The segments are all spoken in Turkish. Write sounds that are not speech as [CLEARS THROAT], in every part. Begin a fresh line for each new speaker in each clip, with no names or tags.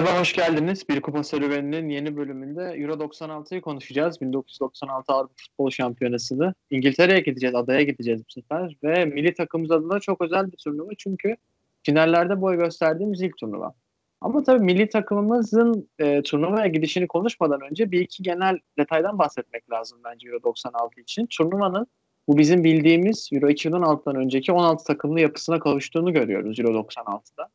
Merhaba, hoş geldiniz. Bir Kupa Serüveni'nin yeni bölümünde Euro 96'yı konuşacağız. 1996 Avrupa Futbol Şampiyonası'nı. İngiltere'ye gideceğiz, adaya gideceğiz bu sefer. Ve milli takımımız adına çok özel bir turnuva. Çünkü finallerde boy gösterdiğimiz ilk turnuva. Ama tabii milli takımımızın e, turnuvaya gidişini konuşmadan önce bir iki genel detaydan bahsetmek lazım bence Euro 96 için. Turnuvanın bu bizim bildiğimiz Euro 2016'dan önceki 16 takımlı yapısına kavuştuğunu görüyoruz Euro 96'da.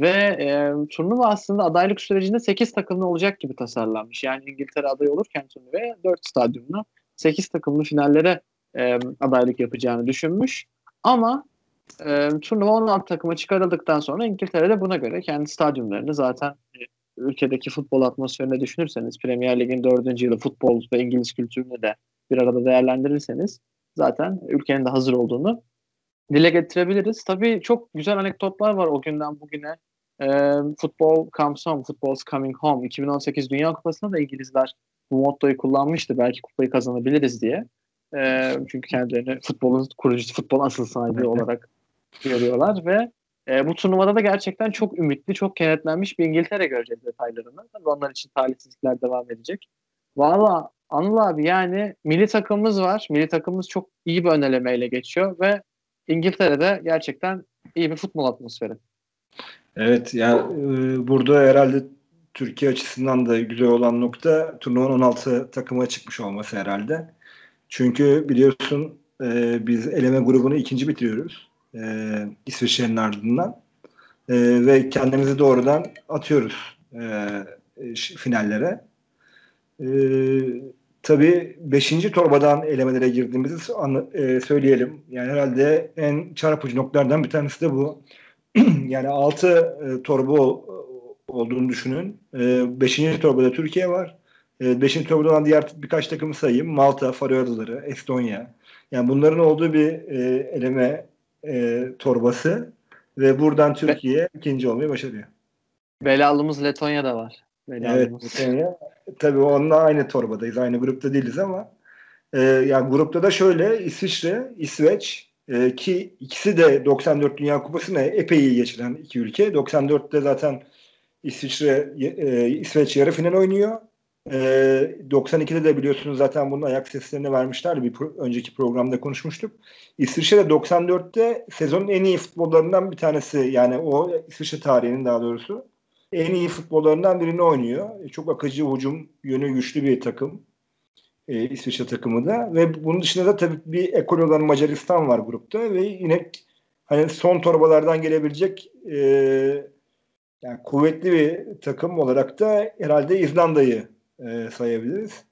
Ve e, turnuva aslında adaylık sürecinde 8 takımlı olacak gibi tasarlanmış. Yani İngiltere aday olurken turnuvaya 4 stadyumla 8 takımlı finallere e, adaylık yapacağını düşünmüş. Ama e, turnuva 16 takıma çıkarıldıktan sonra İngiltere'de buna göre kendi stadyumlarını zaten ülkedeki futbol atmosferine düşünürseniz Premier Lig'in 4. yılı futbol ve İngiliz kültürünü de bir arada değerlendirirseniz zaten ülkenin de hazır olduğunu dile getirebiliriz. Tabii çok güzel anekdotlar var o günden bugüne. E, football comes home, football's coming home. 2018 Dünya Kupası'nda da İngilizler bu mottoyu kullanmıştı. Belki kupayı kazanabiliriz diye. E, çünkü kendilerini futbolun kurucusu, futbol asıl sahibi olarak görüyorlar ve e, bu turnuvada da gerçekten çok ümitli, çok kenetlenmiş bir İngiltere göreceğiz detaylarını. Tabii onlar için talihsizlikler devam edecek. Valla Anıl abi yani milli takımımız var. Milli takımımız çok iyi bir önelemeyle geçiyor ve İngiltere'de gerçekten iyi bir futbol atmosferi.
Evet yani e, burada herhalde Türkiye açısından da güzel olan nokta turnuvanın 16 takıma çıkmış olması herhalde. Çünkü biliyorsun e, biz eleme grubunu ikinci bitiriyoruz. E, İsviçre'nin ardından. E, ve kendimizi doğrudan atıyoruz e, finallere. E, tabii 5. torbadan elemelere girdiğimizi e, söyleyelim. Yani herhalde en çarpıcı noktalardan bir tanesi de bu. [CLEARS THROAT] yani 6 e, torba olduğunu düşünün. 5. E, torbada Türkiye var. 5. E, torbada olan diğer birkaç takımı sayayım. Malta, Faroe Adaları, Estonya. Yani bunların olduğu bir e, eleme e, torbası ve buradan Türkiye Be- ikinci olmayı başarıyor.
Belalımız Letonya'da var.
Belalımız. Evet, Letonya. Tabii onunla aynı torbadayız. Aynı grupta değiliz ama e, yani grupta da şöyle İsviçre, İsveç, e, ki ikisi de 94 Dünya Kupası'nı epey iyi geçiren iki ülke. 94'te zaten İsviçre, e, İsveç yarı final oynuyor. E, 92'de de biliyorsunuz zaten bunun ayak seslerini vermişler. Bir pro- önceki programda konuşmuştuk. İsviçre de 94'te sezonun en iyi futbollarından bir tanesi. Yani o İsviçre tarihinin daha doğrusu en iyi futbollarından birini oynuyor. Çok akıcı, hücum yönü güçlü bir takım e, İsviçre takımı da ve bunun dışında da tabii bir ekol olan Macaristan var grupta ve yine hani son torbalardan gelebilecek e, yani kuvvetli bir takım olarak da herhalde İzlanda'yı e, sayabiliriz.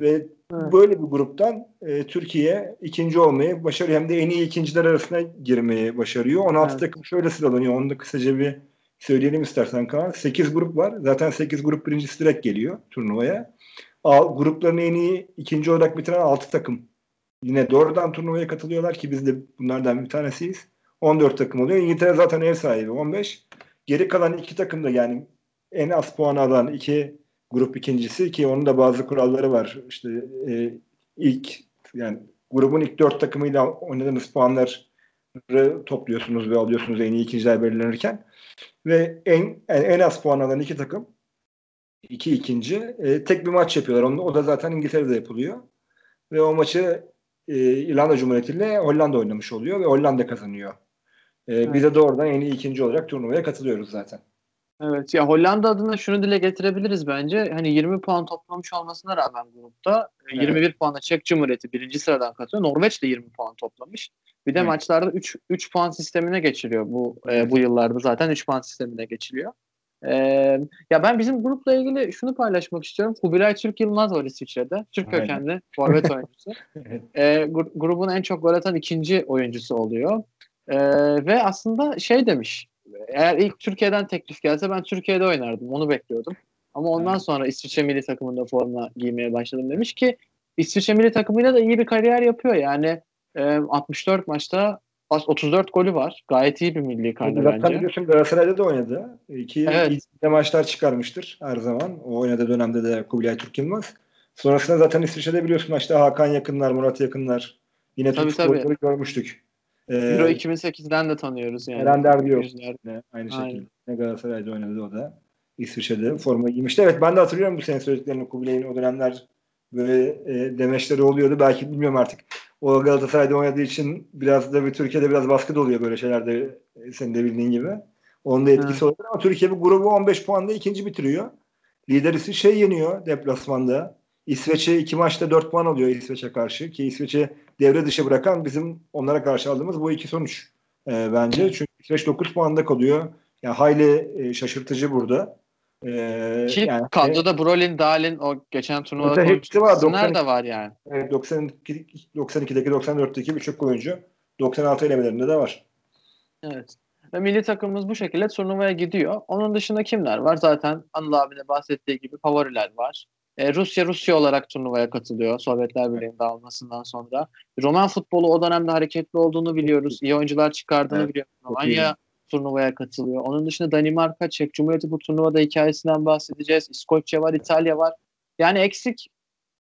Ve evet. böyle bir gruptan e, Türkiye ikinci olmayı başarıyor. Hem de en iyi ikinciler arasına girmeyi başarıyor. 16 evet. takım şöyle sıralanıyor. Onu da kısaca bir söyleyelim istersen Kaan. 8 grup var. Zaten 8 grup birincisi direkt geliyor turnuvaya gruplarını en iyi ikinci olarak bitiren 6 takım yine doğrudan turnuvaya katılıyorlar ki biz de bunlardan bir tanesiyiz. 14 takım oluyor. İngiltere zaten ev sahibi 15. Geri kalan iki takım da yani en az puan alan iki grup ikincisi ki onun da bazı kuralları var. İşte e, ilk yani grubun ilk dört takımıyla oynadığınız puanları topluyorsunuz ve alıyorsunuz en iyi ikinciler belirlenirken. Ve en, en az puan alan iki takım iki ikinci. E, tek bir maç yapıyorlar. Onu, o da zaten İngiltere'de yapılıyor. Ve o maçı e, İrlanda Cumhuriyeti ile Hollanda oynamış oluyor ve Hollanda kazanıyor. E, evet. Biz de oradan en iyi ikinci olarak turnuvaya katılıyoruz zaten.
Evet ya Hollanda adına şunu dile getirebiliriz bence. Hani 20 puan toplamış olmasına rağmen grupta e, evet. 21 puanla Çek Cumhuriyeti birinci sıradan katılıyor. Norveç de 20 puan toplamış. Bir de evet. maçlarda 3 3 puan sistemine geçiliyor bu e, bu yıllarda zaten 3 puan sistemine geçiliyor. Ee, ya ben bizim grupla ilgili şunu paylaşmak istiyorum. Kubilay Türk Yılmaz var İsviçre'de. Türk kökenli forvet [LAUGHS] oyuncusu. evet. ee, grubun en çok gol atan ikinci oyuncusu oluyor. Ee, ve aslında şey demiş. Eğer ilk Türkiye'den teklif gelse ben Türkiye'de oynardım. Onu bekliyordum. Ama ondan evet. sonra İsviçre milli takımında forma giymeye başladım demiş ki İsviçre milli takımıyla da iyi bir kariyer yapıyor. Yani e, 64 maçta 34 golü var. Gayet iyi bir milli karne bence.
Tabii biliyorsun Galatasaray'da da oynadı. İki evet. maçlar çıkarmıştır her zaman. O oynadığı dönemde de Kubilay Türk Yılmaz. Sonrasında zaten İsviçre'de biliyorsun maçta Hakan Yakınlar, Murat Yakınlar. Yine Türk futbolcuları görmüştük.
Ee, Euro 2008'den de tanıyoruz yani.
Eren Derdi yok. Aynı şekilde. Aynen. Galatasaray Galatasaray'da oynadı o da. İsviçre'de forma giymişti. Evet ben de hatırlıyorum bu sene söylediklerini Kubilay'ın o dönemler böyle e, demeçleri oluyordu. Belki bilmiyorum artık. O Galatasaray'da oynadığı için biraz da bir Türkiye'de biraz baskı da oluyor böyle şeylerde senin de bildiğin gibi. Onun da etkisi olabilir ama Türkiye bu grubu 15 puanda ikinci bitiriyor. Lider şey yeniyor deplasmanda. İsveç'e iki maçta 4 puan alıyor İsveç'e karşı ki İsveç'e devre dışı bırakan bizim onlara karşı aldığımız bu iki sonuç e, bence. Çünkü İsveç 9 puanda kalıyor. Yani hayli e, şaşırtıcı burada. E,
Ki
yani,
kadroda Brolin, Dalin o geçen turnuvada
hepsi var,
konuştuğumuz
90
da var yani.
Evet 92, 92'deki 94'teki birçok oyuncu 96 elemelerinde de var.
Evet. Ve milli takımımız bu şekilde turnuvaya gidiyor. Onun dışında kimler var? Zaten Anıl abi de bahsettiği gibi favoriler var. E, Rusya Rusya olarak turnuvaya katılıyor Sovyetler Birliği'nin dağılmasından sonra. Roman futbolu o dönemde hareketli olduğunu biliyoruz. İyi oyuncular çıkardığını
Evet.
biliyoruz. Romanya turnuvaya katılıyor. Onun dışında Danimarka, Çek Cumhuriyeti bu turnuvada hikayesinden bahsedeceğiz. İskoçya var, İtalya var. Yani eksik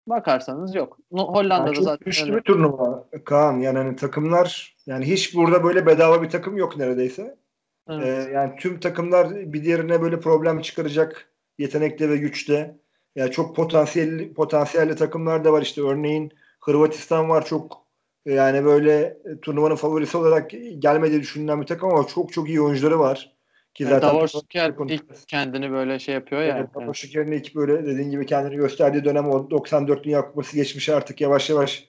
bakarsanız yok. Hollanda'da
çok
zaten
güçlü bir turnuva Kaan. Yani hani takımlar yani hiç burada böyle bedava bir takım yok neredeyse.
Evet.
Ee, yani tüm takımlar bir diğerine böyle problem çıkaracak yetenekte ve güçte. Yani çok potansiyelli potansiyelli takımlar da var işte örneğin Hırvatistan var çok yani böyle e, turnuvanın favorisi olarak gelmediği düşünülen bir takım ama çok çok iyi oyuncuları var. Ki
Yani
zaten
Davor Şeker ilk kendini böyle şey yapıyor ya.
Evet, Şeker'in ekip böyle dediğin gibi kendini gösterdiği dönem o 94 Dünya Kupası geçmiş artık yavaş yavaş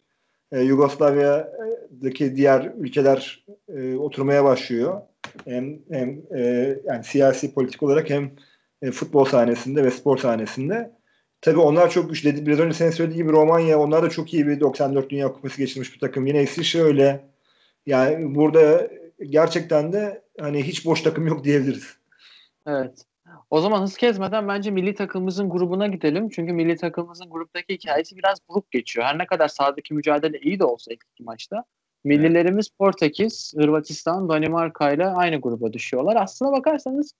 e, Yugoslavya'daki diğer ülkeler e, oturmaya başlıyor. Hem, hem e, yani siyasi politik olarak hem e, futbol sahnesinde ve spor sahnesinde. Tabii onlar çok güçlü. Biraz önce senin söylediğin gibi Romanya onlar da çok iyi bir 94 Dünya Kupası geçirmiş bir takım. Yine İsviçre öyle. Yani burada gerçekten de hani hiç boş takım yok diyebiliriz.
Evet. O zaman hız kesmeden bence milli takımımızın grubuna gidelim. Çünkü milli takımımızın gruptaki hikayesi biraz buruk geçiyor. Her ne kadar sahadaki mücadele iyi de olsa ilk iki maçta. Millilerimiz Portekiz, Hırvatistan, Danimarka ile aynı gruba düşüyorlar. Aslına bakarsanız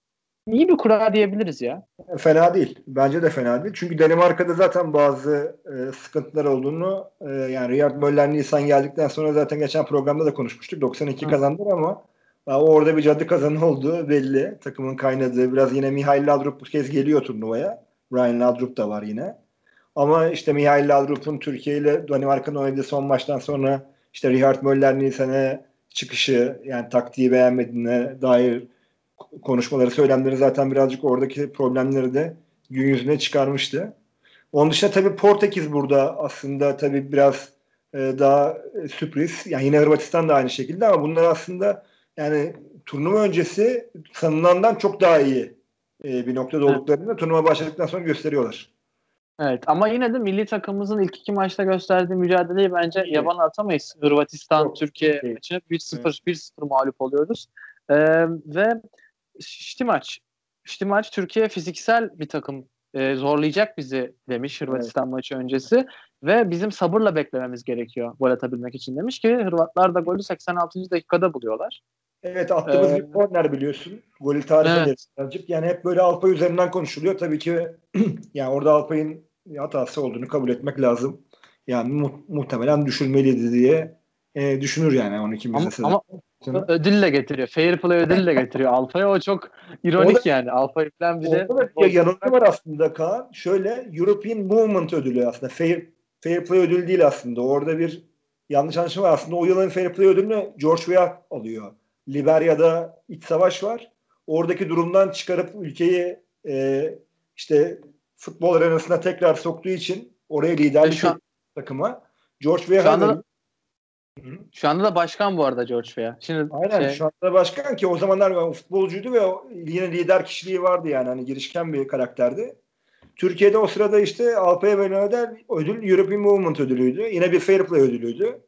iyi bir kura diyebiliriz ya.
Fena değil. Bence de fena değil. Çünkü Danimarka'da zaten bazı e, sıkıntılar olduğunu e, yani Riyad Möller Nisan geldikten sonra zaten geçen programda da konuşmuştuk. 92
Hı.
kazandılar ama e, orada bir cadı kazanı olduğu belli. Takımın kaynadığı. Biraz yine Mihail Laudrup bu kez geliyor turnuvaya. Brian Laudrup da var yine. Ama işte Mihail Laudrup'un Türkiye ile Danimarka'nın oynadığı son maçtan sonra işte Riyad Möller Nisan'e çıkışı yani taktiği beğenmediğine dair konuşmaları, söylemleri zaten birazcık oradaki problemleri de gün yüzüne çıkarmıştı. Onun dışında tabii Portekiz burada aslında tabii biraz e, daha e, sürpriz. Yani yine Hırvatistan da aynı şekilde ama bunlar aslında yani turnuva öncesi sanılandan çok daha iyi e, bir noktada olduklarını da turnuva başladıktan sonra gösteriyorlar.
Evet ama yine de milli takımımızın ilk iki maçta gösterdiği mücadeleyi bence
Evet.
yaban atamayız. Hırvatistan,
Çok,
Türkiye
iyi.
maçı 1-0 1-0 mağlup oluyoruz. Ee, ve Ştimaç Ştimaç Türkiye fiziksel bir takım e, zorlayacak bizi demiş Hırvatistan maçı öncesi ve bizim sabırla beklememiz gerekiyor gol atabilmek için demiş ki Hırvatlar da golü 86. dakikada buluyorlar.
Evet attığımız
Ee,
bir korner biliyorsun. Golü tarif
Evet.
ederiz. Yani hep böyle Alpay üzerinden konuşuluyor. Tabii ki [CLEARS THROAT] yani orada Alpay'ın hatası olduğunu kabul etmek lazım. Yani mu- muhtemelen düşülmeliydi diye e, düşünür yani 12
Ama,
mesela.
ama ödülle getiriyor. Fair play ödülle getiriyor Alfa'ya. O çok ironik
Orada-
yani. Alfa falan bir de
Orada da bir yanılgı var aslında Kaan. Şöyle European Movement ödülü aslında. Fair, fair Play ödülü değil aslında. Orada bir yanlış anlaşılma var. Aslında o yılın Fair Play ödülünü George Weah alıyor. Liberya'da iç savaş var. Oradaki durumdan çıkarıp ülkeyi e, işte futbol arenasına tekrar soktuğu için oraya liderlik ediyor takıma. George
da, şu anda da başkan bu arada George Weah. Şimdi
Aynen
şey,
şu anda başkan ki o zamanlar futbolcuydu ve yine lider kişiliği vardı yani hani girişken bir karakterdi. Türkiye'de o sırada işte Alpay'a verilen ödül, ödül European Movement ödülüydü. Yine bir Fair Play ödülüydü.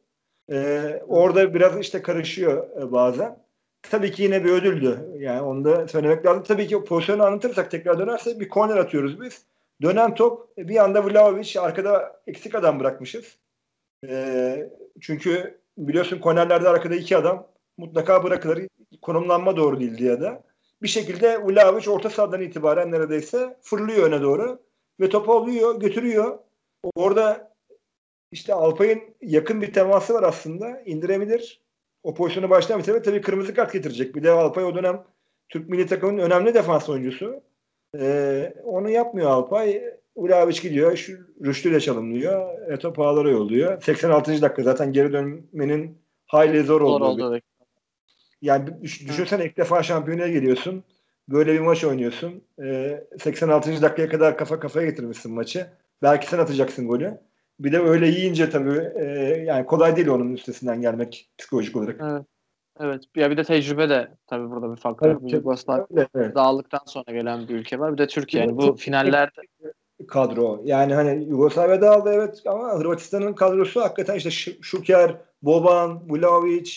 Ee, orada biraz işte karışıyor e, bazen. Tabii ki yine bir ödüldü. Yani onu da söylemek lazım. Tabii ki pozisyonu anlatırsak tekrar dönerse bir korner atıyoruz biz. Dönen top bir anda Vlahovic arkada eksik adam bırakmışız. Ee, çünkü biliyorsun kornerlerde arkada iki adam mutlaka bırakılır. Konumlanma doğru değildi ya da. Bir şekilde Vlahovic orta sahadan itibaren neredeyse fırlıyor öne doğru ve topu alıyor, götürüyor. Orada işte Alpay'ın yakın bir teması var aslında. indirebilir. O pozisyonu baştan bitirir. Tabii kırmızı kart getirecek. Bir de Alpay o dönem Türk milli takımının önemli defans oyuncusu. E, onu yapmıyor Alpay. Ulaviç gidiyor. Şu Rüştü ile çalımlıyor. Eto Pağlar'a yolluyor. 86. dakika zaten geri dönmenin hayli zor,
Zor
olduğu.
oldu.
bir- Yani düş- düşünsene ilk defa şampiyonaya geliyorsun. Böyle bir maç oynuyorsun. E, 86. dakikaya kadar kafa kafaya getirmişsin maçı. Belki sen atacaksın golü. Bir de öyle yiyince tabii e, yani kolay değil onun üstesinden gelmek psikolojik olarak.
Evet. Evet. Ya bir de tecrübe de tabii burada bir faktör.
Evet,
Yugoslavya
Öyle, evet.
dağıldıktan sonra gelen bir ülke var. Bir de Türkiye. Yani bu finallerde
kadro. Yani hani Yugoslavya dağıldı evet ama Hırvatistan'ın kadrosu hakikaten işte Şuker, Boban, Vlahovic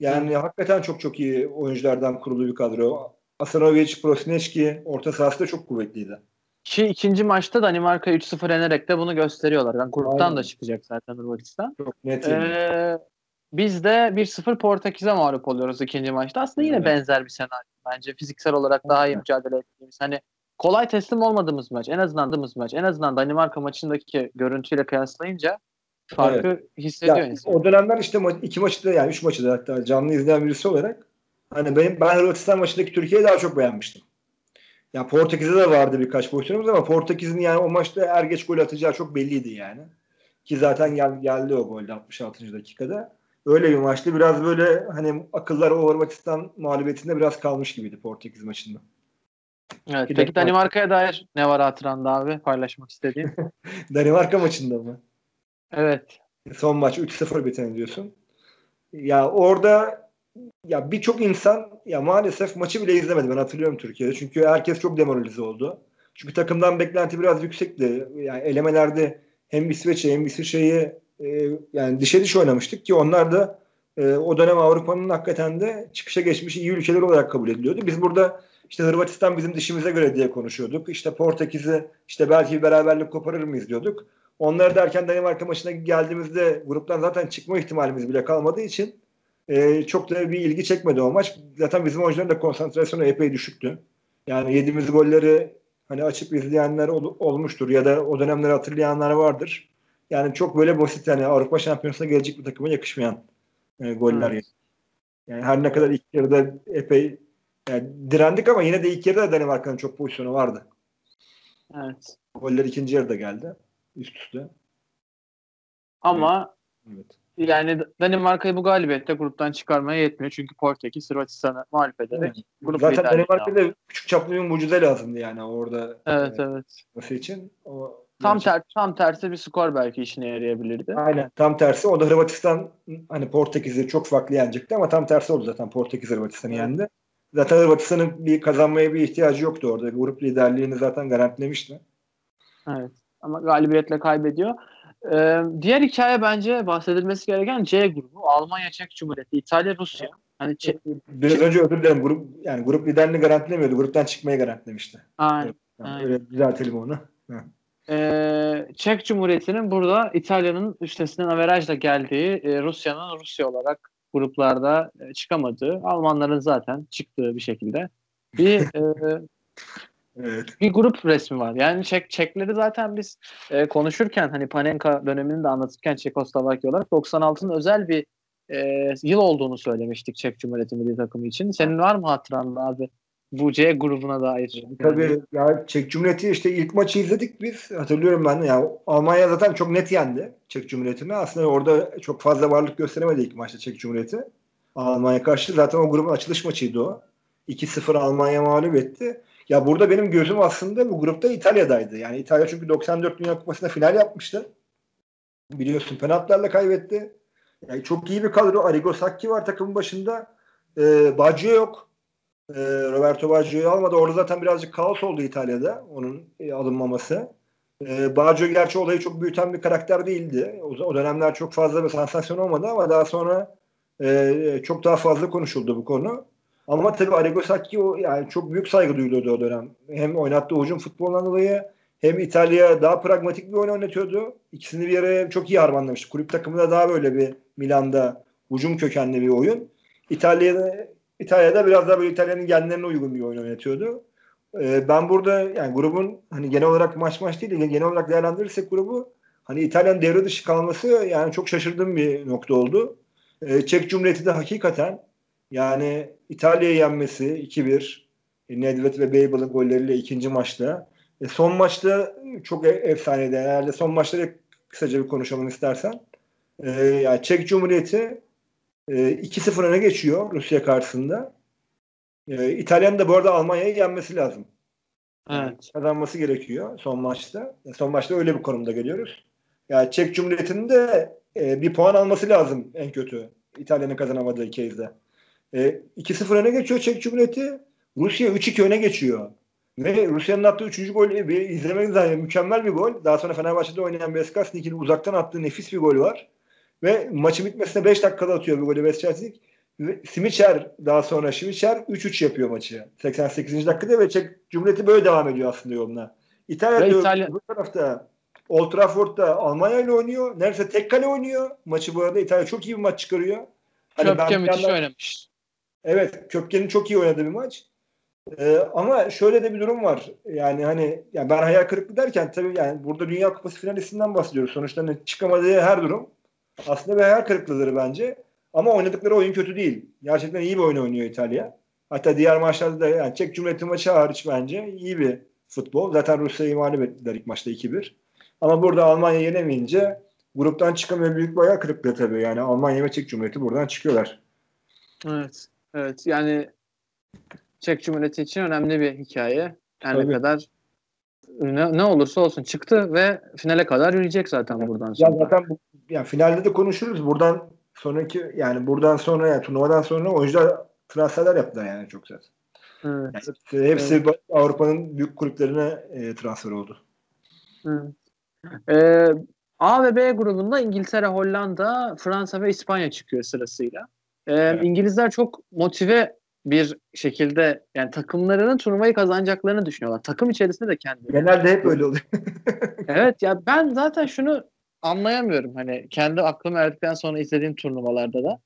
yani hakikaten çok çok iyi oyunculardan kurulu bir kadro. Asanovic, Prosneçki orta sahası da çok kuvvetliydi.
ki ikinci maçta Danimarka 3-0 yenerek de bunu gösteriyorlar. Yani gruptan
Aynen.
da çıkacak zaten Hırvatistan.
Çok net. yani.
Ee, biz de 1-0 Portekiz'e mağlup oluyoruz ikinci maçta. Aslında yine
Evet.
benzer bir senaryo. Bence fiziksel olarak daha iyi mücadele ettiğimiz. Hani kolay teslim olmadığımız maç. En azından aldığımız maç. En azından Danimarka maçındaki görüntüyle kıyaslayınca farkı hissediyor
Ya,
insan.
o dönemler işte ma- iki maçı da yani üç maçı da hatta canlı izleyen birisi olarak hani benim ben Hırvatistan maçındaki Türkiye'yi daha çok beğenmiştim. Ya Portekiz'de de vardı birkaç pozisyonumuz ama Portekiz'in yani o maçta er geç gol atacağı çok belliydi yani. Ki zaten gel, geldi o gol 66. dakikada. Öyle bir maçtı. Biraz böyle hani akıllar o Hırvatistan mağlubiyetinde biraz kalmış gibiydi Portekiz maçında.
Evet.
Bir
Peki Danimarka'ya dair ne var hatıranda abi paylaşmak istediğin? [LAUGHS]
Danimarka maçında mı?
evet.
Son maç 3-0 biten diyorsun. Ya orada ya birçok insan ya maalesef maçı bile izlemedi. Ben hatırlıyorum Türkiye'de. Çünkü herkes çok demoralize oldu. Çünkü takımdan beklenti biraz yüksekti. Yani elemelerde hem İsveç'e hem İsviçre'yi e, yani dişe diş oynamıştık ki onlar da e, o dönem Avrupa'nın hakikaten de çıkışa geçmiş iyi ülkeler olarak kabul ediliyordu. Biz burada işte Hırvatistan bizim dişimize göre diye konuşuyorduk. İşte Portekiz'i işte belki bir beraberlik koparır mıyız diyorduk. Onlar derken Danimarka maçına geldiğimizde gruptan zaten çıkma ihtimalimiz bile kalmadığı için e, çok da bir ilgi çekmedi o maç. Zaten bizim oyuncuların da konsantrasyonu epey düşüktü. Yani yediğimiz golleri hani açıp izleyenler ol- olmuştur ya da o dönemleri hatırlayanlar vardır. Yani çok böyle basit yani Avrupa Şampiyonası'na gelecek bir takıma yakışmayan e, goller.
Evet.
Yani her ne kadar ilk yarıda epey yani direndik ama yine de ilk yarıda da Danimarka'nın çok pozisyonu vardı.
Evet.
Goller ikinci yarıda geldi. Üst üste.
Ama
Evet.
yani Danimarka'yı bu galibiyette gruptan çıkarmaya yetmiyor. Çünkü Portekiz Hırvatistan'ı mağlup ederek grup
Zaten. Danimarka'da küçük çaplı bir mucize lazımdı yani orada.
Evet
e,
evet.
yapması için. O,
Tam ter tam tersi bir skor belki işine yarayabilirdi.
Aynen tam tersi. O da Hırvatistan hani Portekiz'i çok farklı yenecekti ama tam tersi oldu zaten. Portekiz Hırvatistan'ı
Evet.
yendi. Zaten Hırvatistan'ın bir kazanmaya bir ihtiyacı yoktu orada. Grup liderliğini zaten garantilemişti.
Evet. Ama galibiyetle kaybediyor. Ee, diğer hikaye bence bahsedilmesi gereken C grubu. Almanya, Çek Cumhuriyeti, İtalya, Rusya. Hani Çek,
Biraz önce özür dilerim. Grup, yani grup liderliğini garantilemiyordu. Gruptan çıkmayı garantilemişti.
Aynen.
Yani
Aynen.
öyle düzeltelim onu.
Ee, Çek Cumhuriyeti'nin burada İtalya'nın üstesinden averajla geldiği, e, Rusya'nın Rusya olarak gruplarda e, çıkamadığı, Almanların zaten çıktığı bir şekilde bir [LAUGHS] e,
Evet.
bir grup resmi var. Yani Çek Çekleri zaten biz e, konuşurken hani Panenka dönemini de anlatırken Çekoslovakya olarak 96'nın özel bir e, yıl olduğunu söylemiştik Çek Cumhuriyeti milli takımı için. Senin var mı hatıranda abi bu C grubuna dair?
Tabii ya Çek Cumhuriyeti işte ilk maçı izledik biz. Hatırlıyorum ben. Yani Almanya zaten çok net yendi Çek Cumhuriyeti'ni. Aslında orada çok fazla varlık gösteremedi ilk maçta Çek Cumhuriyeti. Almanya karşı zaten o grubun açılış maçıydı o. 2-0 Almanya mağlup etti. Ya burada benim gözüm aslında bu grupta İtalya'daydı. Yani İtalya çünkü 94 Dünya Kupası'nda final yapmıştı. Biliyorsun penaltılarla kaybetti. Yani çok iyi bir kadro. Arrigo Sacchi var takımın başında. Ee, Baggio yok. Ee, Roberto Baggio'yu almadı. Orada zaten birazcık kaos oldu İtalya'da. Onun e, alınmaması. Ee, Baggio gerçi olayı çok büyüten bir karakter değildi. O, dönemler çok fazla bir sansasyon olmadı ama daha sonra e, çok daha fazla konuşuldu bu konu. Ama tabii Arrigo Sacchi o yani çok büyük saygı duyuluyordu o dönem. Hem oynattığı hücum futbolundan dolayı hem İtalya daha pragmatik bir oyun oynatıyordu. İkisini bir araya çok iyi harmanlamıştı. Kulüp takımında daha böyle bir Milan'da hücum kökenli bir oyun. İtalya'da İtalya'da biraz daha böyle İtalya'nın genlerine uygun bir oyun oynatıyordu. Ee, ben burada yani grubun hani genel olarak maç maç değil de genel olarak değerlendirirsek grubu hani İtalyan devre dışı kalması yani çok şaşırdığım bir nokta oldu. Ee, Çek Cumhuriyeti de hakikaten yani İtalya'yı yenmesi 2-1 Nedved ve Babel'ın golleriyle ikinci maçta. E, son maçta çok e- efsaneydi. Herhalde son maçları kısaca bir konuşalım istersen. E, yani Çek Cumhuriyeti e, 2-0 öne geçiyor Rusya karşısında. E, İtalyan da bu arada Almanya'yı yenmesi lazım.
Evet.
Kazanması gerekiyor son maçta. E, Son maçta öyle bir konumda geliyoruz. Yani Çek Cumhuriyeti'nin de e, bir puan alması lazım en kötü. İtalya'nın kazanamadığı case'de. E, 2-0 öne geçiyor Çek Cumhuriyeti. Rusya 3-2 öne geçiyor. Ve Rusya'nın attığı 3. gol bir izlemeniz lazım. Mükemmel bir gol. Daha sonra Fenerbahçe'de oynayan Veskasnik'in uzaktan attığı nefis bir gol var. Ve maçın bitmesine 5 dakikada atıyor bir golü Veskasnik. Ve Simiçer daha sonra Simiçer 3-3 yapıyor maçı. 88. dakikada ve Çek Cumhuriyeti böyle devam ediyor aslında yoluna. İtalya,
Ve
diyor,
İtalya-
bu tarafta Old Trafford'da Almanya ile oynuyor. Neredeyse tek kale oynuyor. Maçı bu arada İtalya çok iyi bir maç çıkarıyor. Hani
Köpke müthiş
yandan-
oynamış.
Evet, Köpke'nin çok iyi oynadığı bir maç. Ee, ama şöyle de bir durum var. Yani hani ya ben hayal kırıklığı derken tabii yani burada Dünya Kupası finalistinden bahsediyoruz. Sonuçta hani çıkamadığı her durum aslında bir hayal kırıklığıdır bence. Ama oynadıkları oyun kötü değil. Gerçekten iyi bir oyun oynuyor İtalya. Hatta diğer maçlarda da yani Çek Cumhuriyeti maçı hariç bence iyi bir futbol. Zaten Rusya'yı mağlup ettiler ilk maçta 2-1. Ama burada Almanya yenemeyince gruptan çıkamıyor büyük bir hayal kırıklığı tabii. Yani Almanya ve Çek Cumhuriyeti buradan çıkıyorlar.
Evet. Evet. Yani Çek Cumhuriyeti için önemli bir hikaye. Her ne kadar ne, ne olursa olsun çıktı ve finale kadar yürüyecek zaten buradan
Ya
sonra.
zaten bu, yani finalde de konuşuruz. Buradan sonraki yani buradan sonra yani turnuvadan sonra oyuncular transferler yaptılar yani çok zaten.
Evet.
Yani hepsi, hepsi Avrupa'nın büyük kulüplerine e, transfer oldu.
Evet. Ee, A ve B grubunda İngiltere, Hollanda, Fransa ve İspanya çıkıyor sırasıyla. Ee,
Evet.
İngilizler çok motive bir şekilde yani takımlarının turnuvayı kazanacaklarını düşünüyorlar. Takım içerisinde de kendi.
Genelde hep öyle oluyor.
Evet ya ben zaten şunu anlayamıyorum hani kendi aklım erdikten sonra izlediğim turnuvalarda da.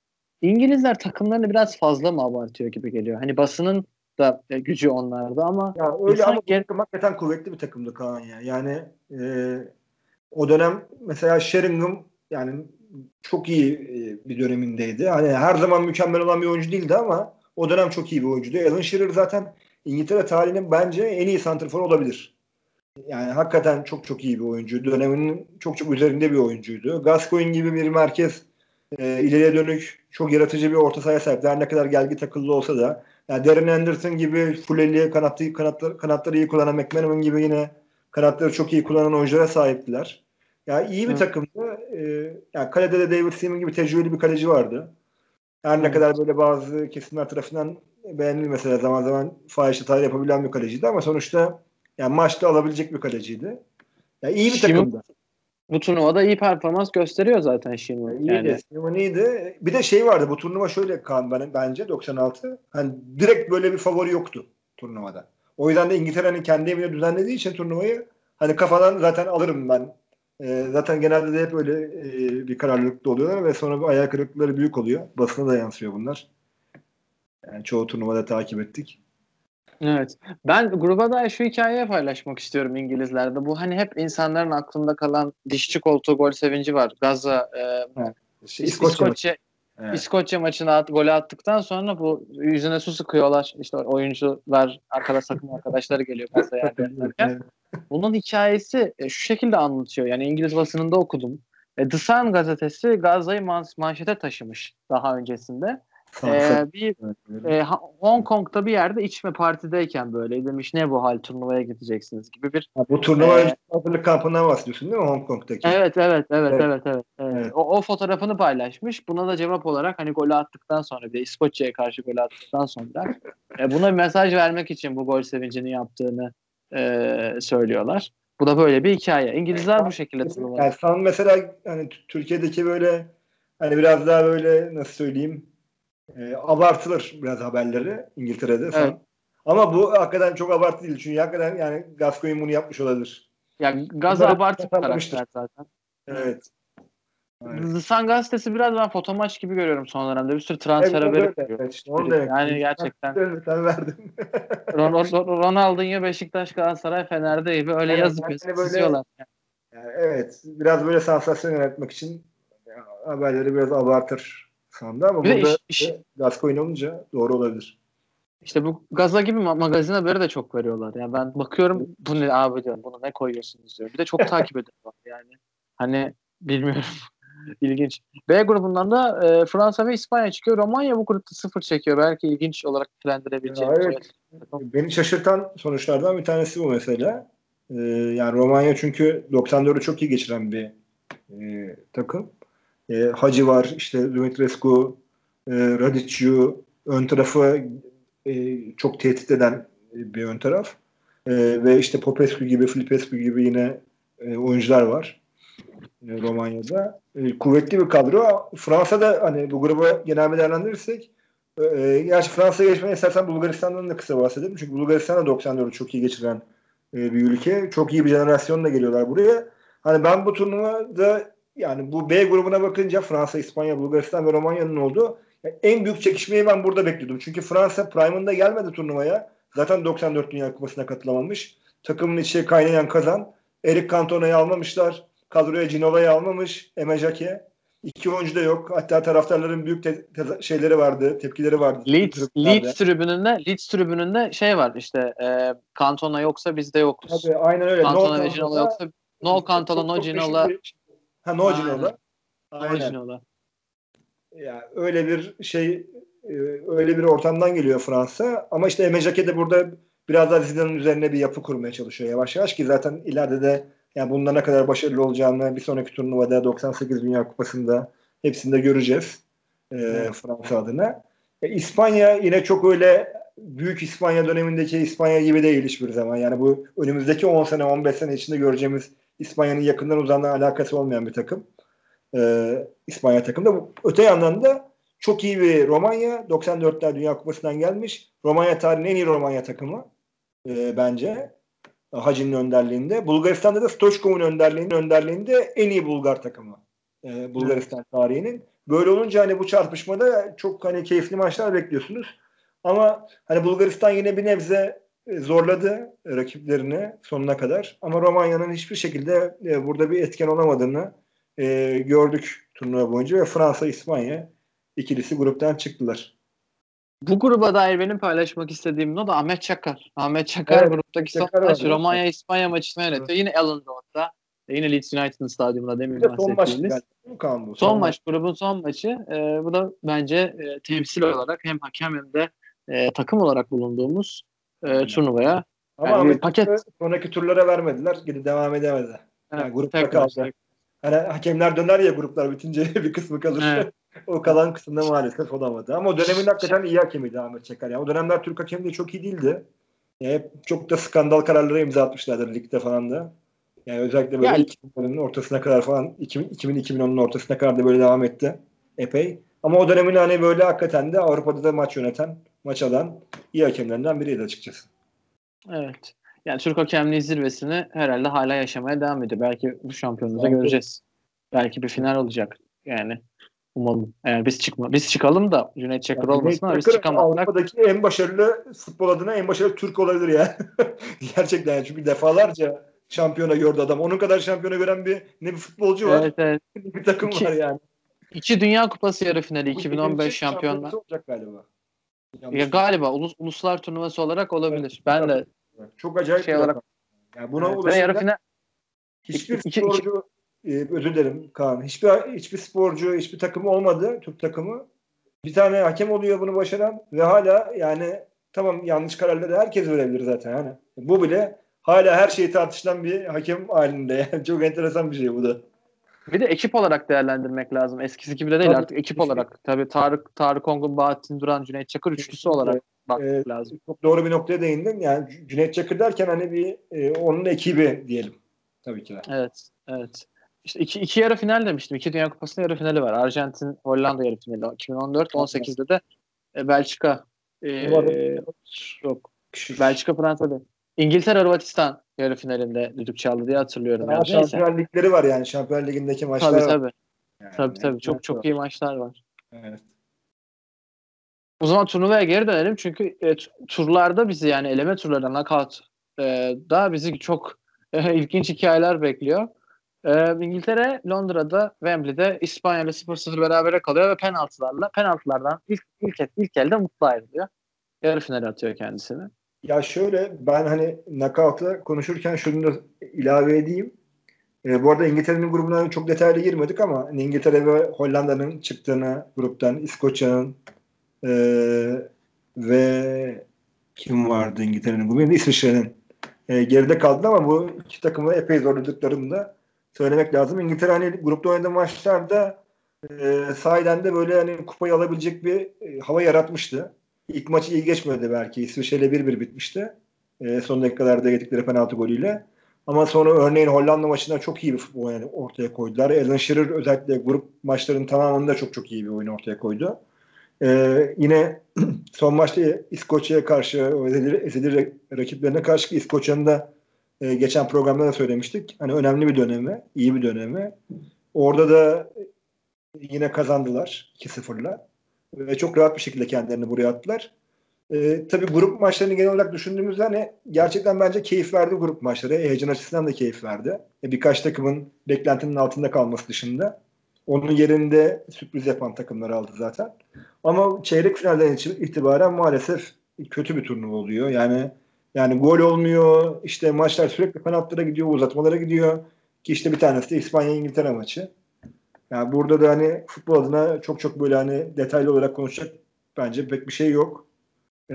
İngilizler takımlarını biraz fazla mı abartıyor gibi geliyor. Hani basının da e, gücü onlarda ama
ya öyle ama
gen-
takım hakikaten kuvvetli bir takımdı Kaan ya. Yani e, o dönem mesela Sheringham yani çok iyi e, bir dönemindeydi. Hani her zaman mükemmel olan bir oyuncu değildi ama o dönem çok iyi bir oyuncuydu. Alan Shearer zaten İngiltere tarihinin bence en iyi santrfor olabilir. Yani hakikaten çok çok iyi bir oyuncu. Döneminin çok çok üzerinde bir oyuncuydu. Gascoigne gibi bir merkez e, ileriye dönük çok yaratıcı bir orta sahaya sahip. Her ne kadar gelgi takıllı olsa da yani Darren Anderson gibi fuleli kanatlı, kanatları, kanatları iyi kullanan McManaman gibi yine kanatları çok iyi kullanan oyunculara sahiptiler. Ya iyi bir
Evet.
takımdı. Ee, yani kalede de David Seaman gibi tecrübeli bir kaleci vardı. Her ne kadar böyle bazı kesimler tarafından beğenildi mesela zaman zaman fahiş hata yapabilen bir kaleciydi ama sonuçta yani maçta alabilecek bir kaleciydi. Ya iyi bir
Şimdi-
takımdı.
bu turnuvada iyi performans gösteriyor zaten şimdi.
İyiydi.
Yani
iyiydi. Bir de şey vardı bu turnuva şöyle ben, bence 96. Hani direkt böyle bir favori yoktu turnuvada. O yüzden de İngiltere'nin kendi evine düzenlediği için turnuvayı hani kafadan zaten alırım ben. Ee, zaten genelde de hep öyle e, bir kararlılıkta oluyorlar ve sonra bu ayak kırıklıkları büyük oluyor. Basına da yansıyor bunlar. Yani çoğu turnuvada takip ettik.
Evet. Ben gruba dair şu hikayeyi paylaşmak istiyorum İngilizlerde. Bu hani hep insanların aklında kalan dişçi koltuğu gol sevinci var. Gaza e, İskoçya,
İskoçya. Evet.
İskoçya maçına at, golü attıktan sonra bu yüzüne su sıkıyorlar. İşte oyuncular, arkadaş takım arkadaşları geliyor.
Evet.
Bunun hikayesi e, şu şekilde anlatıyor. Yani İngiliz basınında okudum. E, The Sun gazetesi Gaza'yı man- manşete taşımış daha öncesinde. E, bir e, Hong Kong'da bir yerde içme partideyken böyle demiş ne bu hal turnuvaya gideceksiniz gibi bir
Ha, bu turnuva
Ee,
hazırlık kampından bahsediyorsun değil mi Hong Kong'daki?
Evet evet evet
Evet.
evet evet. evet.
Evet.
O, o fotoğrafını paylaşmış. Buna da cevap olarak hani golü attıktan sonra bir de İskoçya'ya karşı golü attıktan sonra e, buna bir mesaj vermek için bu gol sevincini yaptığını e, söylüyorlar. Bu da böyle bir hikaye. İngilizler bu şekilde turnuvaya.
Yani mesela hani Türkiye'deki böyle hani biraz daha böyle nasıl söyleyeyim e, abartılır biraz haberleri İngiltere'de.
Evet.
Ama bu hakikaten çok abartı değil. Çünkü hakikaten yani Gascoigne bunu yapmış olabilir.
Yani Gaza
Bunları
abartı karakter zaten.
Evet. Evet.
Sun gazetesi biraz ben fotomaç gibi görüyorum son dönemde. Bir sürü transfer
Evet,
haberi koyuyor.
Evet, işte onu demek.
Yani gerçekten.
Evet, sen verdin. [LAUGHS]
Ron- Ron- Ronaldinho, Beşiktaş, Galatasaray, Fener'de gibi öyle
Evet,
yazıp
yani
yazıp
böyle-
çiziyorlar.
Yani evet. Biraz böyle sansasyon yaratmak için haberleri biraz abartır sandı ama
Bir
burada
iş- iş-
Gascoigne olunca doğru olabilir.
İşte bu gaza gibi ma- magazin haberi de çok veriyorlar. Yani ben bakıyorum bu ne abi diyorum bunu ne koyuyorsunuz diyor. Bir de çok takip ediyorlar yani. Hani bilmiyorum. [LAUGHS] İlginç. B grubundan da e, Fransa ve İspanya çıkıyor. Romanya bu grupta sıfır çekiyor. Belki ilginç olarak dilendirebileceğim.
Ya evet. Beni şaşırtan sonuçlardan bir tanesi bu mesela. Ee, yani Romanya çünkü 94'ü çok iyi geçiren bir e, takım. E, Hacı var, işte Dumitrescu, e, Radicciu, ön tarafı e, çok tehdit eden bir ön taraf. E, ve işte Popescu gibi, Filipescu gibi yine e, oyuncular var e, Romanya'da. E, kuvvetli bir kadro. Fransa'da hani bu grubu genel değerlendirirsek e, gerçi Fransa'ya geçmeni istersen Bulgaristan'dan da kısa bahsedelim. Çünkü Bulgaristan da 94'ü çok iyi geçiren e, bir ülke. Çok iyi bir jenerasyonla geliyorlar buraya. Hani ben bu turnuvada yani bu B grubuna bakınca Fransa, İspanya, Bulgaristan ve Romanya'nın olduğu yani en büyük çekişmeyi ben burada bekliyordum. Çünkü Fransa Prime'ında gelmedi turnuvaya. Zaten 94 Dünya Kupası'na katılamamış. Takımın içi kaynayan kazan. Eric Cantona'yı almamışlar. Kadroya Ginova'yı almamış. Emejake. İki oyuncu da yok. Hatta taraftarların büyük te- te- şeyleri vardı, tepkileri vardı.
Leeds,
Tribünlerde.
Leeds tribününde Leeds tribününde şey var işte e, Cantona yoksa biz de yokuz.
Tabii, aynen öyle.
Cantona
No
ve
Cantona'da-
yoksa no Cantona no
bir- Ha no
Aynen.
Ginola.
no
Aynen.
Ginola.
Ya öyle bir şey e, öyle bir ortamdan geliyor Fransa. Ama işte Emejake de burada biraz daha Zidane'ın üzerine bir yapı kurmaya çalışıyor yavaş yavaş ki zaten ileride de yani bunda ne kadar başarılı olacağını bir sonraki turnuvada 98 Dünya Kupası'nda hepsinde göreceğiz e, Fransa adına. E, İspanya yine çok öyle büyük İspanya dönemindeki İspanya gibi değil hiçbir zaman. Yani bu önümüzdeki 10 sene 15 sene içinde göreceğimiz İspanya'nın yakından uzaktan alakası olmayan bir takım. Ee, İspanya takımda. Bu- Öte yandan da çok iyi bir Romanya. 94'ler Dünya Kupası'ndan gelmiş. Romanya tarihinin en iyi Romanya takımı e, bence. Hacı'nın önderliğinde. Bulgaristan'da da Stoichkov'un önderliğinde, önderliğinde en iyi Bulgar takımı. e, Bulgaristan tarihinin. Böyle olunca hani bu çarpışmada çok hani keyifli maçlar bekliyorsunuz. Ama hani Bulgaristan yine bir nebze zorladı rakiplerini sonuna kadar. Ama Romanya'nın hiçbir şekilde e, burada bir etken olamadığını e, gördük turnuva boyunca ve Fransa İspanya ikilisi gruptan çıktılar.
Bu gruba dair benim paylaşmak istediğim not Ahmet Çakar. Ahmet Çakar
Evet,
gruptaki son maç
mi?
Romanya İspanya maçını yönetiyor. Yine Ellen Road'da. E, Yine Leeds United'ın stadyumunda demin
de son maç
bahsettiğimiz.
Kaan bu?
Son maç, grubun son maçı. E, bu da bence e, temsil olarak hem hakem hem de e, takım olarak bulunduğumuz e, turnuvaya.
Ama
Yani paket.
Sonraki turlara vermediler. Geri devam edemedi. Yani grupta
tekrar-
kaldı. Hani hakemler döner ya gruplar bitince [LAUGHS] bir kısmı kalır.
Evet. [LAUGHS]
o kalan kısımda maalesef olamadı. Ama o dönemin hakikaten iyi hakemiydi Ahmet Çakar. Yani o dönemler Türk hakemi de çok iyi değildi. Yani hep çok da skandal kararlara imza atmışlardır ligde falan da. Yani özellikle böyle
Yani-
2000'lerin ortasına kadar falan 2000-2010'un ortasına kadar da böyle devam etti epey. Ama o dönemin hani böyle hakikaten de Avrupa'da da maç yöneten, maç alan iyi hakemlerinden biriydi açıkçası.
Evet. Yani Türk hakemliği zirvesini herhalde hala yaşamaya devam ediyor. Belki bu şampiyonluğda
Belki.
göreceğiz. Belki bir final olacak. Yani umalım. Eğer biz çıkma biz çıkalım da Cüneyt Çakır
Yani
olmasın ama biz çıkamazsak
Avrupa'daki en başarılı futbol adına en başarılı Türk olabilir ya. [LAUGHS] Gerçekten yani çünkü defalarca şampiyona gördü adam. Onun kadar şampiyona gören bir ne bir futbolcu var
evet, evet. [LAUGHS]
bir takım
İki-
var yani.
İki Dünya Kupası yarı finali
Bu
2015
ikinci
şampiyonlar.
olacak galiba. Yanlış
Ya galiba ulus, uluslar turnuvası olarak olabilir. Ben de
çok acayip
şey olarak-.
Yani buna
evet, ve yarı final
hiçbir
iki- iki-
sporcu e, özür dilerim Kaan. Hiçbir hiçbir sporcu, hiçbir takım olmadı Türk takımı. Bir tane hakem oluyor bunu başaran ve hala yani tamam yanlış kararları herkes verebilir zaten yani. Bu bile hala her şeyi tartışılan bir hakem halinde. [LAUGHS] Yani çok enteresan bir şey bu da.
Bir de ekip olarak değerlendirmek lazım. Eskisi gibi de değil
Tabii,
artık ekip
kesinlikle.
olarak. Tabii Tarık Tarık Ongun, Bahattin Duran, Cüneyt Çakır üçlüsü olarak bakmak
Evet.
lazım.
Çok doğru bir noktaya değindin. Yani Cüneyt Çakır derken hani bir e, onun ekibi diyelim. Tabii ki de.
Evet, evet. İşte iki, iki yarı final demiştim. İki Dünya Kupası'nın yarı finali var. Arjantin, Hollanda yarı finali. 2014, 18'de de e, Belçika. E,
Umarım.
yok. Belçika, Fransa değil. İngiltere, Hırvatistan yarı finalinde düdük çaldı diye hatırlıyorum. Yani. Neyse.
Şampiyonlar Ligleri var yani. Şampiyonlar Ligi'ndeki maçlar
Tabii
var.
tabii.
Yani.
Tabii tabii. Çok çok iyi maçlar var.
Evet.
O zaman turnuvaya geri dönelim çünkü e, turlarda bizi yani eleme turlarında knockout e, da bizi çok e, [LAUGHS] ilginç hikayeler bekliyor. E, İngiltere Londra'da Wembley'de İspanya ile 0-0 berabere kalıyor ve penaltılarla penaltılardan ilk ilk, ilk elde mutlu ayrılıyor. yarı finale atıyor kendisini.
Ya şöyle ben hani knockout'a konuşurken şunu da ilave edeyim. E, bu arada İngiltere'nin grubuna çok detaylı girmedik ama İngiltere ve Hollanda'nın çıktığını gruptan İskoçya'nın e, ve kim vardı İngiltere'nin grubunda? İsviçre'nin e, geride kaldı ama bu iki takımı epey zorladıklarını da söylemek lazım. İngiltere hani grupta oynadığı maçlarda e, sahiden de böyle hani kupayı alabilecek bir e, hava yaratmıştı. İlk maçı iyi geçmedi belki. İsviçre ile 1-1 bitmişti. E, son dakikalarda yedikleri penaltı golüyle. Ama sonra örneğin Hollanda maçında çok iyi bir futbol yani ortaya koydular. Alan Shearer özellikle grup maçlarının tamamında çok çok iyi bir oyun ortaya koydu. Ee, yine [CLEARS THROAT] son maçta İskoçya'ya karşı ezeli rakiplerine karşı İskoçya'nın da e, geçen programda da söylemiştik. Hani önemli bir dönemi, iyi bir dönemi. Orada da yine kazandılar 2-0'la. Ve çok rahat bir şekilde kendilerini buraya attılar. E, tabii grup maçlarını genel olarak düşündüğümüzde hani gerçekten bence keyif verdi grup maçları. Heyecan açısından da keyif verdi. E, birkaç takımın beklentinin altında kalması dışında. Onun yerinde sürpriz yapan takımlar aldı zaten. Ama çeyrek finalden itibaren maalesef kötü bir turnuva oluyor. Yani yani gol olmuyor. İşte maçlar sürekli penaltılara gidiyor, uzatmalara gidiyor. Ki işte bir tanesi de İspanya İngiltere maçı. Yani burada da hani futbol adına çok çok böyle hani detaylı olarak konuşacak bence pek bir şey yok. Ee,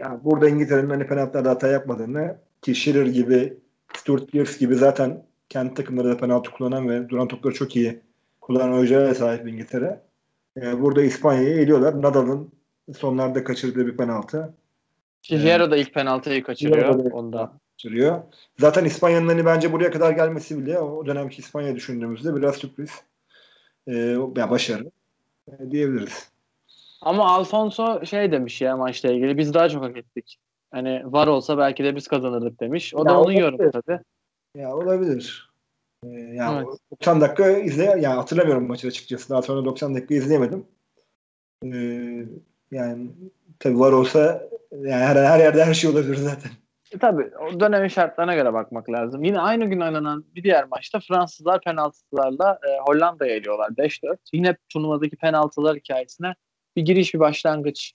yani burada İngiltere'nin hani penaltılarda hata yapmadığını ki Shearer gibi Stuart Pearce gibi zaten kendi takımları da penaltı kullanan ve duran topları çok iyi kullanan oyunculara sahip İngiltere. Ee, burada İspanya'yı eliyorlar. Nadal'ın sonlarda kaçırdığı bir penaltı.
Hierro da ilk penaltıyı kaçırıyor. Onda.
Kaçırıyor. Zaten İspanya'nın hani bence buraya kadar gelmesi bile o dönemki İspanya düşündüğümüzde biraz sürpriz. Ee, yani başarı e, diyebiliriz.
Ama Alfonso şey demiş ya maçla ilgili biz daha çok hak ettik. Hani var olsa belki de biz kazanırdık demiş. O
Ya
da onun yorumu tabii.
Ya olabilir. Ee, yani
Evet.
90 dakika izle yani hatırlamıyorum maçı açıkçası. Daha sonra 90 dakika izleyemedim. Ee, yani tabii var olsa yani her, her yerde her şey olabilir zaten.
E, tabii o dönemin şartlarına göre bakmak lazım. Yine aynı gün oynanan bir diğer maçta Fransızlar penaltılarla e, Hollanda'ya eliyorlar 5-4. Yine turnuvadaki penaltılar hikayesine bir giriş bir başlangıç.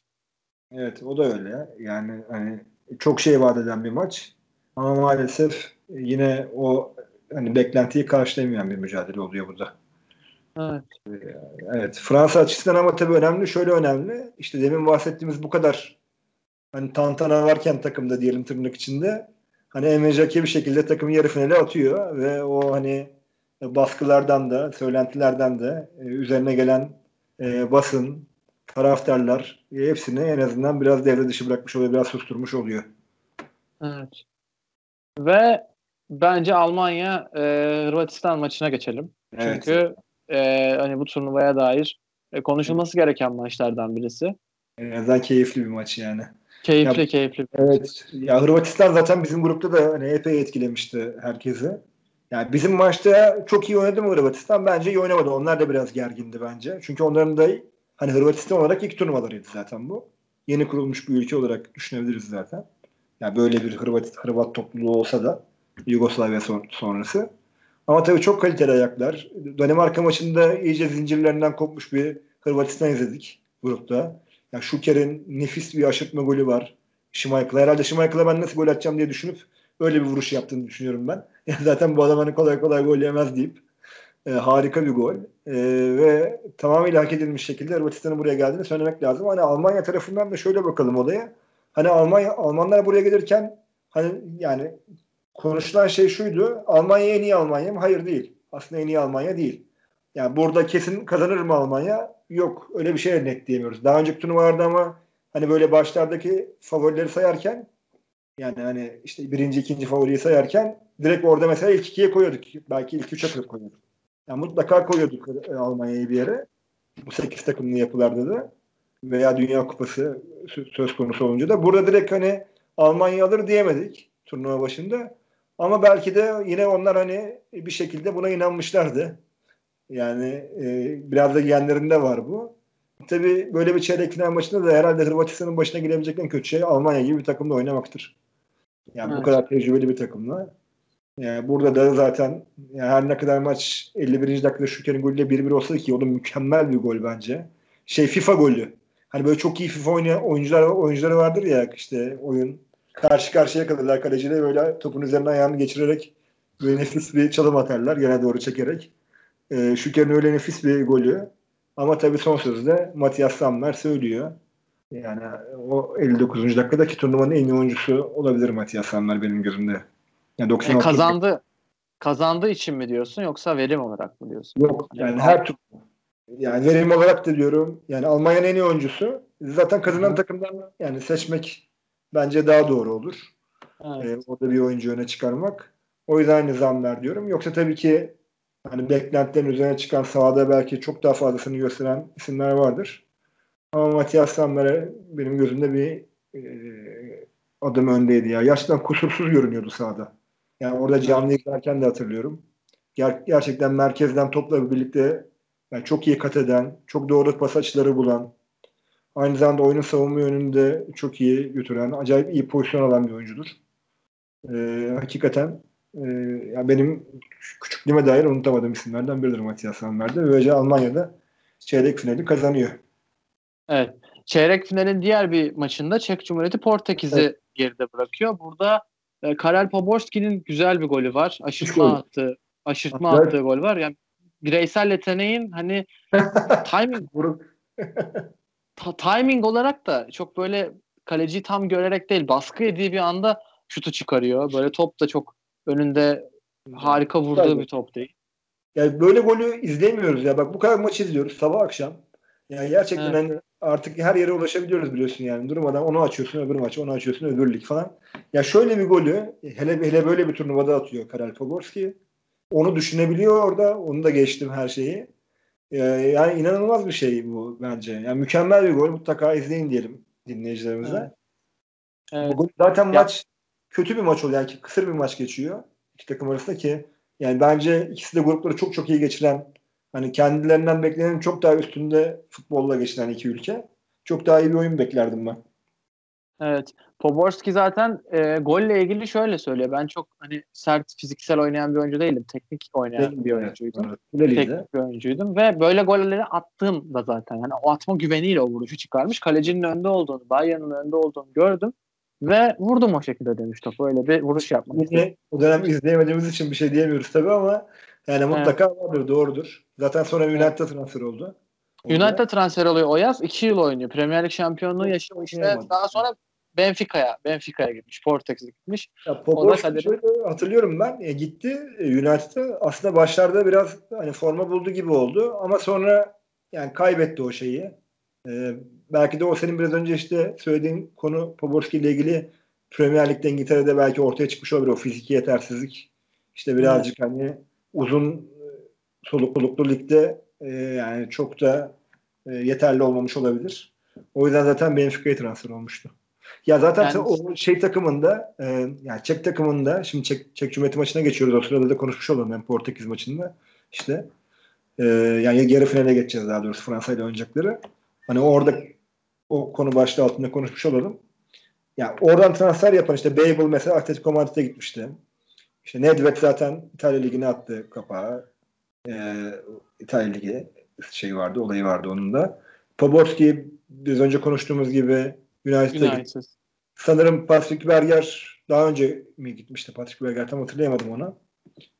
Evet o da öyle. Yani hani çok şey vaat eden bir maç. Ama maalesef yine o hani beklentiyi karşılamayan bir mücadele oluyor burada.
Evet.
Evet. Fransa açısından ama tabii önemli. Şöyle önemli. İşte demin bahsettiğimiz bu kadar hani tantana varken takımda diyelim tırnak içinde hani Emre bir şekilde takımı yarı finale atıyor ve o hani baskılardan da söylentilerden de e, üzerine gelen e, basın taraftarlar e, hepsini en azından biraz devre dışı bırakmış oluyor. Biraz susturmuş oluyor.
Evet. Ve bence Almanya e, Hırvatistan maçına geçelim.
Evet.
Çünkü e, hani bu turnuvaya dair e, konuşulması gereken maçlardan birisi.
En azından keyifli bir maç yani.
Keyifli
Ya-
keyifli.
Evet. Ya Hırvatistan zaten bizim grupta da hani epey etkilemişti herkesi. Yani bizim maçta çok iyi oynadı mı Hırvatistan? Bence iyi oynamadı. Onlar da biraz gergindi bence. Çünkü onların da hani Hırvatistan olarak ilk turnuvalarıydı zaten bu. Yeni kurulmuş bir ülke olarak düşünebiliriz zaten. Yani böyle bir Hırvat, Hırvat topluluğu olsa da Yugoslavya son- sonrası. Ama tabii çok kaliteli ayaklar. Danimarka maçında iyice zincirlerinden kopmuş bir Hırvatistan izledik grupta. Ya Şuker'in nefis bir aşırtma golü var. Schmeichel'a. Herhalde Schmeichel'a ben nasıl gol atacağım diye düşünüp öyle bir vuruş yaptığını düşünüyorum ben. [LAUGHS] Ya zaten bu adam hani kolay kolay gol yemez deyip e, harika bir gol. E, ve tamamıyla hak edilmiş şekilde Hırvatistan'ın buraya geldiğini söylemek lazım. Hani Almanya tarafından da şöyle bakalım olaya. Hani Almanya Almanlar buraya gelirken hani yani konuşulan şey şuydu. Almanya en iyi Almanya mı? Hayır değil. Aslında en iyi Almanya değil. Yani burada kesin kazanır mı Almanya? Yok. Öyle bir şey net diyemiyoruz. Daha önceki turnuvalarda ama hani böyle başlardaki favorileri sayarken yani hani işte birinci, ikinci favoriyi sayarken direkt orada mesela ilk ikiye koyuyorduk. Belki ilk üçe koyuyorduk. Yani mutlaka koyuyorduk e, Almanya'yı bir yere. Bu sekiz takımlı yapılarda da veya Dünya Kupası sö- söz konusu olunca da burada direkt hani Almanya alır diyemedik turnuva başında. Ama belki de yine onlar hani bir şekilde buna inanmışlardı. Yani e, biraz da genlerinde var bu. Tabii böyle bir çeyrek final maçında da herhalde Hırvatistan'ın başına gelebilecek en kötü şey Almanya gibi bir takımla oynamaktır. Yani bu
Evet.
kadar tecrübeli bir takımla. Yani burada da zaten yani her ne kadar maç 51. dakikada Şüker'in golüyle 1-1 olsa ki o da mükemmel bir gol bence. Şey FIFA golü. hani böyle çok iyi FIFA oynayan oyuncular oyuncuları vardır ya işte oyun karşı karşıya kalırlar kaleciyle böyle topun üzerine ayağını geçirerek böyle nefis bir çalım atarlar gene doğru çekerek. E, Şüker'in öyle nefis bir golü. Ama tabii son sözde Matias Sammer söylüyor. Yani o 59. dakikadaki turnuvanın en iyi oyuncusu olabilir Matias Sammer benim gözümde. Yani 96
E, kazandı. Kazandığı için mi diyorsun yoksa verim olarak mı diyorsun?
Yok yani her tur yani verim olarak da diyorum. Yani Almanya'nın en iyi oyuncusu. Zaten kazanan takımdan yani seçmek bence daha doğru olur.
Evet.
Ee, orada bir oyuncu öne çıkarmak. O yüzden aynı zamlar diyorum. Yoksa tabii ki hani beklentilerin üzerine çıkan sahada belki çok daha fazlasını gösteren isimler vardır. Ama Matias Sammer'e benim gözümde bir e, adım öndeydi ya. Gerçekten kusursuz görünüyordu sahada. Yani orada canlı izlerken de hatırlıyorum. Ger- gerçekten merkezden topla birlikte yani çok iyi kat eden, çok doğru pas açıları bulan, aynı zamanda oyunun savunma yönünde çok iyi götüren, acayip iyi pozisyon alan bir oyuncudur. Ee, hakikaten e, yani benim küçüklüğüme dair unutamadığım isimlerden biridir Matias Sammer'de. Böylece Almanya'da çeyrek finali kazanıyor.
Evet. Çeyrek finalin diğer bir maçında Çek Cumhuriyeti Portekiz'i geride bırakıyor. Burada e, Karel Poborski'nin güzel bir golü var. Aşırtma attığı, aşırtma
Evet.
attığı gol var. Yani bireysel yeteneğin hani [LAUGHS] timing ta- timing olarak da çok böyle kaleciyi tam görerek değil baskı yediği bir anda şutu çıkarıyor. Böyle top da çok önünde harika vurduğu
Tabii.
bir top değil.
Yani böyle golü izleyemiyoruz ya. Bak bu kadar maç izliyoruz sabah akşam. Yani gerçekten
Evet.
hani artık her yere ulaşabiliyoruz biliyorsun yani. Durmadan onu açıyorsun öbür maçı, onu açıyorsun öbür lig falan. Ya şöyle bir golü hele hele böyle bir turnuvada atıyor Karel Pogorski. Onu düşünebiliyor orada. Onu da geçtim her şeyi. Ee, yani inanılmaz bir şey bu bence. Yani mükemmel bir gol. Mutlaka izleyin diyelim dinleyicilerimize.
Evet. Evet.
Bu gol- zaten
Ya-
maç kötü bir maç oluyor. Yani kısır bir maç geçiyor. iki takım arasında ki yani bence ikisi de grupları çok çok iyi geçiren hani kendilerinden beklenenin çok daha üstünde futbolla geçiren iki ülke. Çok daha iyi bir oyun beklerdim ben.
Evet. Poborski zaten e, golle ilgili şöyle söylüyor. Ben çok hani sert fiziksel oynayan bir oyuncu değilim. Teknik oynayan bir oyuncuydum.
Evet.
Teknik bir oyuncuydum ve böyle golleri attığım da zaten hani o atma güveniyle o vuruşu çıkarmış. Kalecinin önünde olduğunu, Bayern'in önünde olduğunu gördüm ve vurdum o şekilde demiş topu. Öyle bir vuruş yapmak.
Yine o dönem izleyemediğimiz için bir şey diyemiyoruz tabii ama yani mutlaka vardır, doğrudur. Zaten sonra United'a transfer oldu.
United'a transfer oluyor o yaz. 2 yıl oynuyor. Premier Lig şampiyonluğu yaşıyor işte. Daha sonra Benfica'ya, Benfica'ya gitmiş. Portekiz'e gitmiş.
Ya
da
Pogorski
kaderi-
şöyle hatırlıyorum ben e, gitti e, United'a aslında başlarda biraz hani forma buldu gibi oldu ama sonra yani kaybetti o şeyi. E, belki de o senin biraz önce işte söylediğin konu Pogorski ile ilgili Premier Lig'de İngiltere'de belki ortaya çıkmış olabilir o fiziki yetersizlik. İşte birazcık hani uzun e, solukluluklu ligde e, yani çok da e, yeterli olmamış olabilir. O yüzden zaten Benfica'ya transfer olmuştu. Ya zaten
Yani-
o şey takımında e, yani Çek takımında şimdi Çek, Çek Cumhuriyeti maçına geçiyoruz. O sırada da konuşmuş olalım ben Portekiz maçında. İşte e, yani yarı finale geçeceğiz daha doğrusu Fransa ile oynayacakları. Hani orada o konu başlığı altında konuşmuş olalım. Ya oradan transfer yapan işte Babel mesela Atletico Madrid'e gitmişti. İşte Nedved zaten İtalya Ligi'ne attı kapağı. E, İtalya Ligi şey vardı, olayı vardı onun da. Poborski biz önce konuştuğumuz gibi United'a gitti. Sanırım Patrick Berger daha önce mi gitmişti Patrick Berger tam hatırlayamadım onu.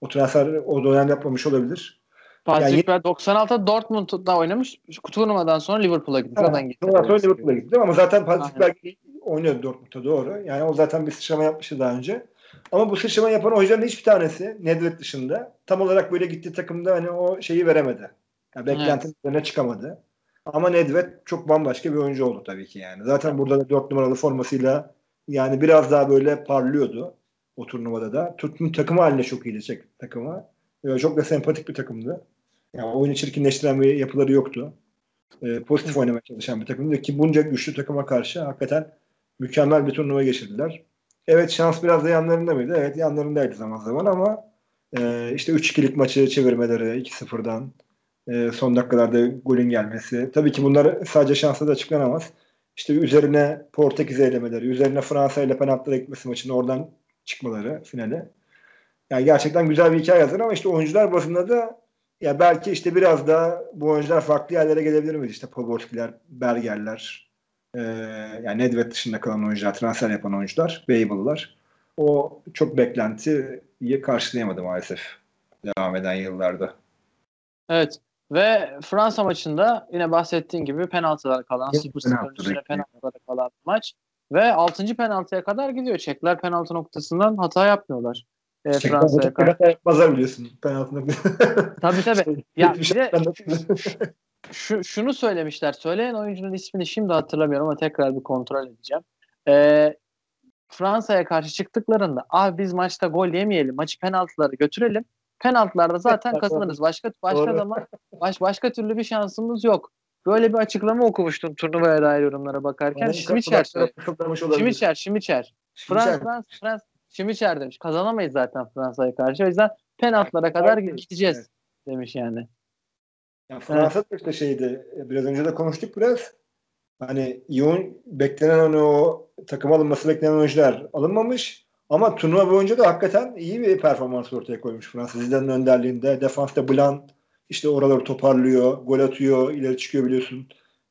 O transfer o dönem yapmamış olabilir.
Patrick
Yani-
Berg 96'da Dortmund'da oynamış. Turnuvadan sonra Liverpool'a gitmiş.
Ha,
Oradan gitti.
Sonra Liverpool'a gitti ama zaten Patrick. Berger oynuyordu Dortmund'da doğru. Yani o zaten bir sıçrama yapmıştı daha önce. Ama bu sıçrama yapan oyuncuların hiçbir tanesi Nedved dışında tam olarak böyle gittiği takımda hani o şeyi veremedi. Yani beklentinin üzerine çıkamadı. Ama Nedved çok bambaşka bir oyuncu oldu tabii ki yani. Zaten burada da 4 numaralı formasıyla yani biraz daha böyle parlıyordu o turnuvada da. Tutun takımı haline çok iyiydi çek Böyle çok da sempatik bir takımdı. Yani oyunu çirkinleştiren bir yapıları yoktu. Ee, pozitif oynamaya çalışan bir takımdı ki bunca güçlü takıma karşı hakikaten mükemmel bir turnuva geçirdiler. Evet şans biraz da yanlarında mıydı? Evet yanlarındaydı zaman zaman ama e, işte 3-2'lik maçı çevirmeleri 2-0'dan e, son dakikalarda golün gelmesi. Tabii ki bunlar sadece şansla da açıklanamaz. İşte üzerine Portekiz'e elemeleri, üzerine Fransa ile penaltılara gitmesi maçında oradan çıkmaları finale. Yani gerçekten güzel bir hikaye yazar ama işte oyuncular bazında da ya belki işte biraz daha bu oyuncular farklı yerlere gelebilir mi? İşte Pogorskiler, Bergerler, e, yani Nedved dışında kalan oyuncular, transfer yapan oyuncular, Babel'lar. O çok beklentiyi karşılayamadı maalesef devam eden yıllarda.
Evet. Ve Fransa maçında yine bahsettiğin gibi penaltılar kalan, 0-0 öncesine penaltılara kalan maç. Ve 6. penaltıya kadar gidiyor. Çekler penaltı noktasından hata yapmıyorlar. E, Fransa'ya karşı.
Yapmazlar biliyorsun. Penaltı [LAUGHS]
Tabii tabii. ya bir de şu, şunu söylemişler. Söyleyen oyuncunun ismini şimdi hatırlamıyorum ama tekrar bir kontrol edeceğim. E, Fransa'ya karşı çıktıklarında abi biz maçta gol yemeyelim. Maçı penaltıları götürelim. Penaltılarda zaten kazanırız. Başka başka zaman baş, başka türlü bir şansımız yok. Böyle bir açıklama okumuştum turnuvaya dair yorumlara bakarken. Şimiçer Şimiçer, Şimiçer. Frans, Frans, Frans, Şimiçer demiş. Kazanamayız zaten Fransa'ya karşı. O yüzden penaltılara kadar gideceğiz demiş yani.
Ya Fransa evet. işte şeydi. Biraz önce de konuştuk biraz. Hani yoğun beklenen hani o takım alınması beklenen oyuncular alınmamış. Ama turnuva boyunca da hakikaten iyi bir performans ortaya koymuş Fransa. Zidane'ın önderliğinde. Defansta Blanc işte oraları toparlıyor, gol atıyor, ileri çıkıyor biliyorsun.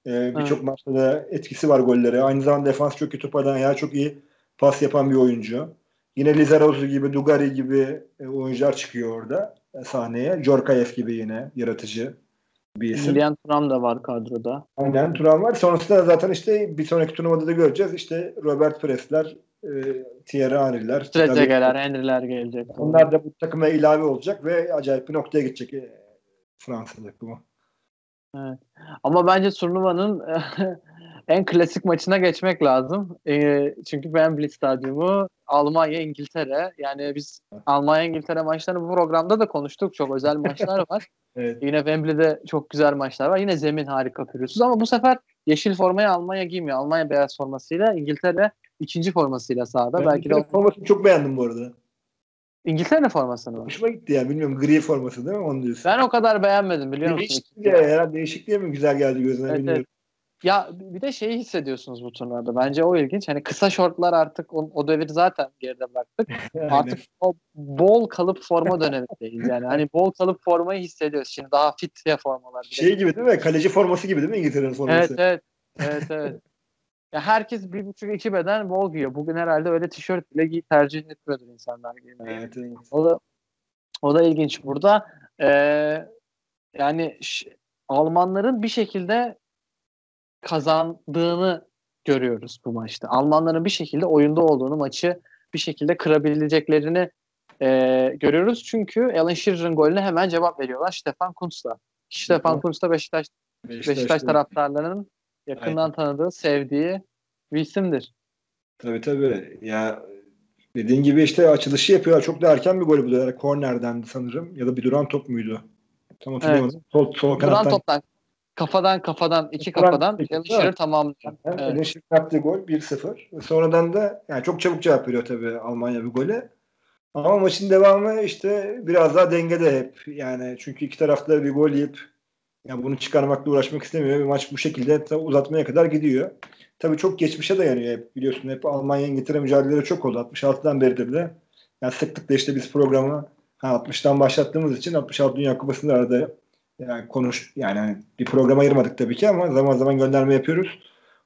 Ee, Birçok maçta da etkisi var golleri. Aynı zamanda defans çok iyi toparlayan, ya çok iyi pas yapan bir oyuncu. Yine Lizarazu gibi, Dugari gibi e, oyuncular çıkıyor orada e, sahneye. Jorkaev gibi yine yaratıcı bir isim.
Julian Thuram da var kadroda.
Aynen Thuram var. Sonrasında zaten işte bir sonraki turnuvada da göreceğiz. İşte Robert Presler, e, Thierry Henry'ler.
Trezeguet'ler, Henry'ler gelecek.
Onlar da bu takıma ilave olacak ve acayip bir noktaya gidecek e, Fransa takımı.
Evet. Ama bence turnuvanın [LAUGHS] en klasik maçına geçmek lazım. E, çünkü Wembley Stadyumu Almanya İngiltere. Yani biz Almanya İngiltere maçlarını bu programda da konuştuk. Çok özel [LAUGHS] maçlar var. evet. Yine Wembley'de çok güzel maçlar var. Yine zemin harika pürüzsüz ama bu sefer yeşil formayı Almanya giymiyor. Almanya beyaz formasıyla İngiltere ikinci formasıyla sahada.
Ben
Belki
de formasını çok beğendim bu arada.
İngiltere formasını mı?
Hoşuma gitti yani bilmiyorum gri forması değil mi onu diyorsun.
Ben o kadar beğenmedim biliyor musun?
Değişik diye, ya, değişik diye mi güzel geldi gözüne evet, bilmiyorum. Evet.
Ya bir de şeyi hissediyorsunuz bu turnuvada. Bence o ilginç. Hani kısa şortlar artık o, o devir zaten geride bıraktık. [LAUGHS] artık o bol kalıp forma dönemindeyiz. Yani hani bol kalıp formayı hissediyoruz. Şimdi daha fit ya formalar.
Şey gibi değil mi? Kaleci forması gibi değil mi İngiltere'nin forması?
Evet evet. Evet evet. ya herkes bir buçuk iki beden bol giyiyor. Bugün herhalde öyle tişört bile giy tercih etmiyordur insanlar giymeyi.
Evet, evet.
O da o da ilginç burada. Ee, yani Almanların bir şekilde kazandığını görüyoruz bu maçta. Almanların bir şekilde oyunda olduğunu, maçı bir şekilde kırabileceklerini e, görüyoruz. Çünkü Alan Shearer'ın golüne hemen cevap veriyorlar Stefan Kuntz'la. Stefan Kuntz da Beşiktaş, Beşiktaş, Beşiktaş taraftarlarının yakından Aynen. tanıdığı, sevdiği bir isimdir.
Tabii tabii. Ya dediğin gibi işte açılışı yapıyor. Çok da erken bir gol bu da. Kornerden sanırım. Ya da bir duran top muydu? Tam hatırlayamadım. Evet. Sol, sol
duran toptan. Kafadan kafadan iki kafadan Shearer tamamlıyor.
Evet. evet. yaptığı gol 1-0. Sonradan da yani çok çabuk cevap veriyor tabii Almanya bir gole. Ama maçın devamı işte biraz daha dengede hep. Yani çünkü iki tarafta bir gol yiyip yani bunu çıkarmakla uğraşmak istemiyor. Bir maç bu şekilde uzatmaya kadar gidiyor. Tabii çok geçmişe dayanıyor hep biliyorsun. Hep Almanya İngiltere mücadeleleri çok oldu. 66'dan beridir bile. Yani sıklıkla işte biz programı 60'tan başlattığımız için 66 Dünya Kupası'nda arada yani konuş yani hani bir program ayırmadık tabii ki ama zaman zaman gönderme yapıyoruz.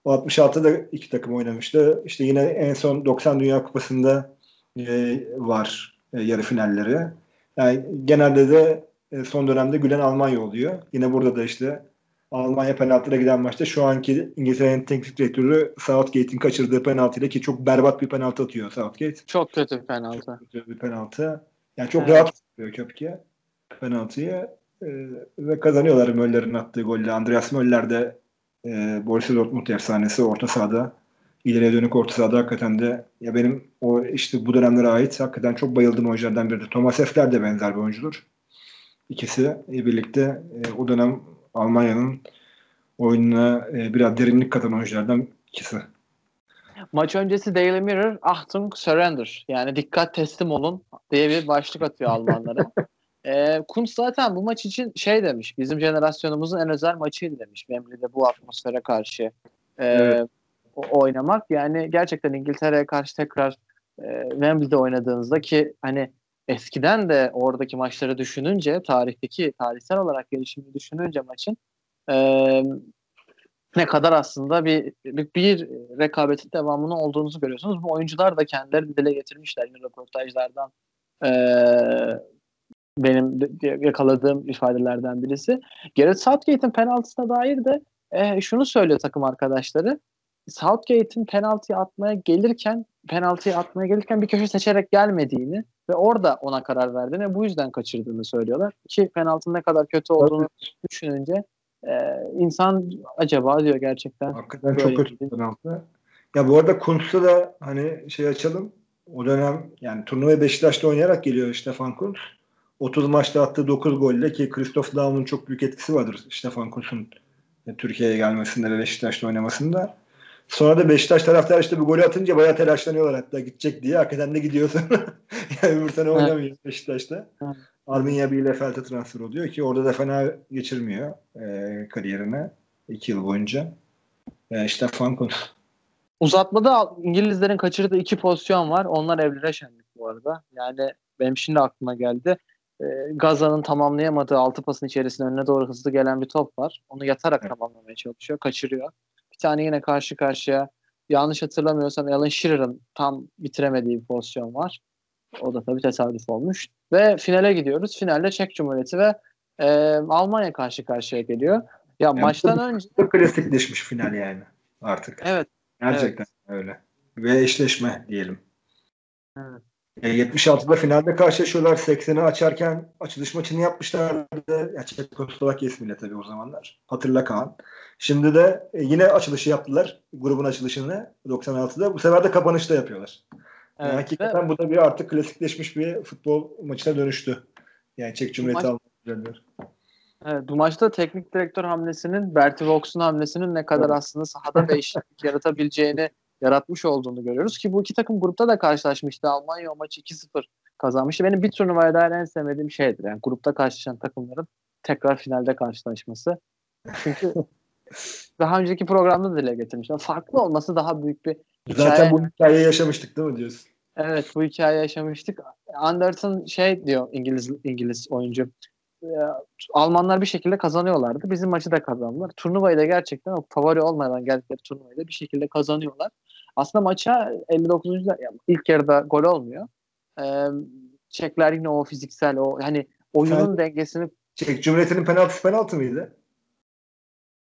O 66'da iki takım oynamıştı. İşte yine en son 90 Dünya Kupası'nda e, var e, yarı finalleri. Yani genelde de e, son dönemde gülen Almanya oluyor. Yine burada da işte Almanya penaltılara giden maçta şu anki İngiltere'nin teknik direktörü Southgate'in kaçırdığı penaltıyla ki çok berbat bir penaltı atıyor Southgate.
Çok kötü bir penaltı. Çok
kötü bir penaltı. Yani çok evet. rahat tutuyor Köpke penaltıyı. Ee, ve kazanıyorlar Möller'in attığı golle. Andreas Möller de e, Borussia Dortmund efsanesi orta sahada ileriye dönük orta sahada hakikaten de ya benim o işte bu dönemlere ait hakikaten çok bayıldığım oyunculardan biridir. Thomas Effler de benzer bir oyuncudur. İkisi birlikte e, o dönem Almanya'nın oyununa e, biraz derinlik katan oyunculardan ikisi.
Maç öncesi Daily Mirror Achtung Surrender yani dikkat teslim olun diye bir başlık atıyor Almanlara. [LAUGHS] E, Kuntz zaten bu maç için şey demiş. Bizim jenerasyonumuzun en özel maçıydı demiş. Wembley'de bu atmosfere karşı e, evet. oynamak. Yani gerçekten İngiltere'ye karşı tekrar e, Wembley'de oynadığınızda ki hani eskiden de oradaki maçları düşününce tarihteki tarihsel olarak gelişimini düşününce maçın e, ne kadar aslında bir, bir, bir rekabetin devamının olduğunuzu görüyorsunuz. Bu oyuncular da kendileri dile getirmişler yine röportajlardan e, benim yakaladığım ifadelerden birisi. Gareth Southgate'in penaltısına dair de e, şunu söylüyor takım arkadaşları. Southgate'in penaltıyı atmaya gelirken penaltıyı atmaya gelirken bir köşe seçerek gelmediğini ve orada ona karar verdiğini bu yüzden kaçırdığını söylüyorlar. Ki penaltının ne kadar kötü olduğunu düşününce e, insan acaba diyor gerçekten.
Hakikaten çok kötü penaltı. Ya bu arada Kuntz'u da hani şey açalım. O dönem yani turnuvaya Beşiktaş'ta oynayarak geliyor Stefan Kuntz. 30 maçta attığı 9 golle ki Christoph Daum'un çok büyük etkisi vardır Stefan Kuntz'un Türkiye'ye gelmesinde ve Beşiktaş'ta oynamasında. Sonra da Beşiktaş taraftarı işte bu golü atınca bayağı telaşlanıyorlar hatta gidecek diye. Hakikaten de gidiyor sonra. [LAUGHS] yani öbür sene oynamıyor Beşiktaş'ta. Evet. Arminia Bielefeld'e transfer oluyor ki orada da fena geçirmiyor e, kariyerine. iki yıl boyunca. E, işte Fankos.
Uzatmada İngilizlerin kaçırdığı iki pozisyon var. Onlar evlere şenlik bu arada. Yani benim şimdi aklıma geldi. E, Gaza'nın tamamlayamadığı altı pasın içerisinde önüne doğru hızlı gelen bir top var. Onu yatarak evet. tamamlamaya çalışıyor. Kaçırıyor. Bir tane yine karşı karşıya yanlış hatırlamıyorsam Alan Shearer'ın tam bitiremediği bir pozisyon var. O da tabii tesadüf olmuş. Ve finale gidiyoruz. Finalde Çek Cumhuriyeti ve e, Almanya karşı karşıya geliyor. Ya yani
maçtan önce klasikleşmiş final yani artık.
Evet.
Gerçekten evet. öyle. Ve eşleşme diyelim. Evet. E, 76'da finalde karşılaşıyorlar. 80'i açarken açılış maçını yapmışlardı. Ya Çekoslovakya ismiyle tabii o zamanlar. Hatırla Kaan. Şimdi de e, yine açılışı yaptılar. Grubun açılışını 96'da. Bu sefer de kapanışta yapıyorlar. Evet, yani hakikaten ve... bu da bir artık klasikleşmiş bir futbol maçına dönüştü. Yani Çek Cumhuriyeti maç... almak
Evet, bu maçta teknik direktör hamlesinin, Bertie Vogts'un hamlesinin ne kadar evet. aslında sahada değişiklik [LAUGHS] yaratabileceğini yaratmış olduğunu görüyoruz ki bu iki takım grupta da karşılaşmıştı. Almanya o maçı 2-0 kazanmıştı. Benim bir turnuvaya dair en sevmediğim şeydir. Yani grupta karşılaşan takımların tekrar finalde karşılaşması. Çünkü [LAUGHS] daha önceki programda dile getirmişler. Farklı olması daha büyük bir
hikaye. Zaten bu hikayeyi yaşamıştık değil mi diyorsun?
Evet bu hikayeyi yaşamıştık. Anderson şey diyor İngiliz İngiliz oyuncu. Almanlar bir şekilde kazanıyorlardı. Bizim maçı da kazandılar. Turnuvayı da gerçekten o favori olmadan geldikleri turnuvayı da bir şekilde kazanıyorlar. Aslında maça 59. Yani ilk yarıda gol olmuyor. Ee, Çekler yine o fiziksel o hani oyunun Sen, dengesini
Çek Cumhuriyeti'nin penaltısı penaltı mıydı?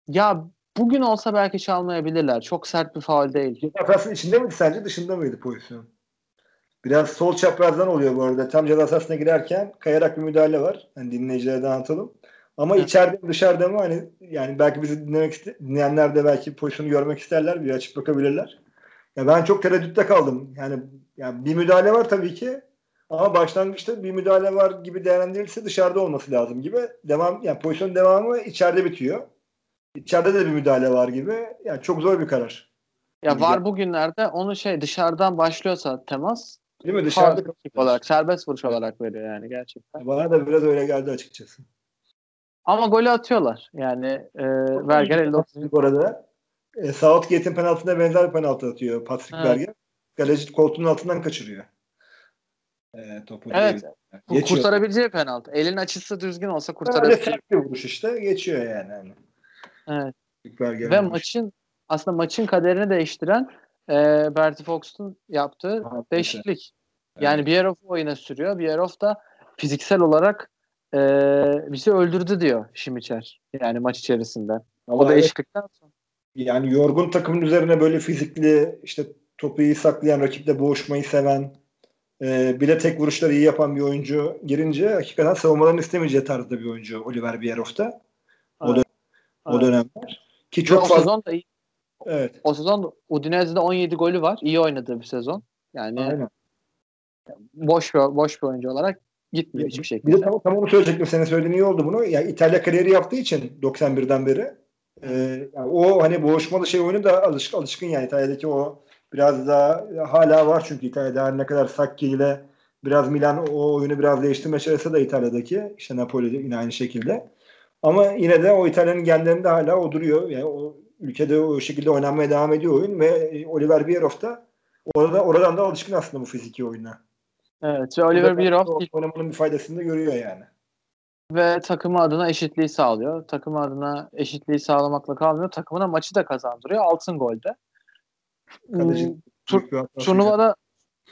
Ya bugün olsa belki çalmayabilirler. Çok sert bir faul değil.
Ceza içinde miydi sence dışında mıydı pozisyon? Biraz sol çaprazdan oluyor bu arada. Tam ceza sahasına girerken kayarak bir müdahale var. Hani dinleyicilere dağıtalım. Ama evet. içeride mi dışarıda mı hani yani belki bizi dinlemek iste- dinleyenler de belki pozisyonu görmek isterler. Bir açıp bakabilirler. Ya ben çok tereddütte kaldım. Yani, yani bir müdahale var tabii ki. Ama başlangıçta bir müdahale var gibi değerlendirilse dışarıda olması lazım gibi. Devam yani pozisyon devamı içeride bitiyor. İçeride de bir müdahale var gibi. Yani çok zor bir karar.
Ya var bugünlerde onu şey dışarıdan başlıyorsa temas
Değil mi? Dışarıda
olarak serbest vuruş olarak veriyor yani gerçekten.
Bana da biraz öyle geldi açıkçası.
Ama golü atıyorlar. Yani e, Berger 59.
Bu arada e, Southgate'in penaltısına benzer bir penaltı atıyor Patrick evet. Berger. Galeci koltuğunun altından kaçırıyor.
E, topu evet. Bu kurtarabileceği penaltı. Elin açısı düzgün olsa kurtarabileceği.
Öyle bir vuruş işte. Geçiyor yani. yani.
Evet. Berger Ve vuruş. maçın aslında maçın kaderini değiştiren e, Bertie Fox'un yaptığı ha, değişiklik. Evet. Yani Bierhoff oyuna sürüyor. Bierhoff da fiziksel olarak e, bizi öldürdü diyor Şimiçer. Yani maç içerisinde. Ama o değişiklikten sonra.
Yani yorgun takımın üzerine böyle fizikli işte topu iyi saklayan, rakiple boğuşmayı seven, e, bile tek vuruşları iyi yapan bir oyuncu girince hakikaten savunmadan istemeyeceği tarzda bir oyuncu Oliver Bierhoff'ta. O, evet. dön- o dönemler.
Ki çok fazla... sezon da iyi. Evet. O sezon Udinese'de 17 golü var. İyi oynadığı bir sezon. Yani Aynen. boş bir, boş bir oyuncu olarak gitmiyor hiçbir şekilde.
Bir de tam, tam onu söyleyecektim. Senin söylediğin iyi oldu bunu. Ya İtalya kariyeri yaptığı için 91'den beri e, yani o hani boğuşmalı şey oyunu da alışk, alışkın yani İtalya'daki o biraz daha hala var çünkü İtalya'da her ne kadar Sacchi ile biraz Milan o oyunu biraz değiştirme çalışsa da İtalya'daki işte Napoli'de yine aynı şekilde. Ama yine de o İtalya'nın genlerinde hala o duruyor. Yani o ülkede o şekilde oynanmaya devam ediyor oyun ve Oliver Bierhoff da orada oradan da alışkın aslında bu fiziki oyuna.
Evet ve Oliver Bierhoff
oynamanın bir faydasını da görüyor yani.
Ve takımı adına eşitliği sağlıyor. Takımı adına eşitliği sağlamakla kalmıyor. Takımına maçı da kazandırıyor. Altın golde.
Kalecinin
Hmm, tur- turnuvada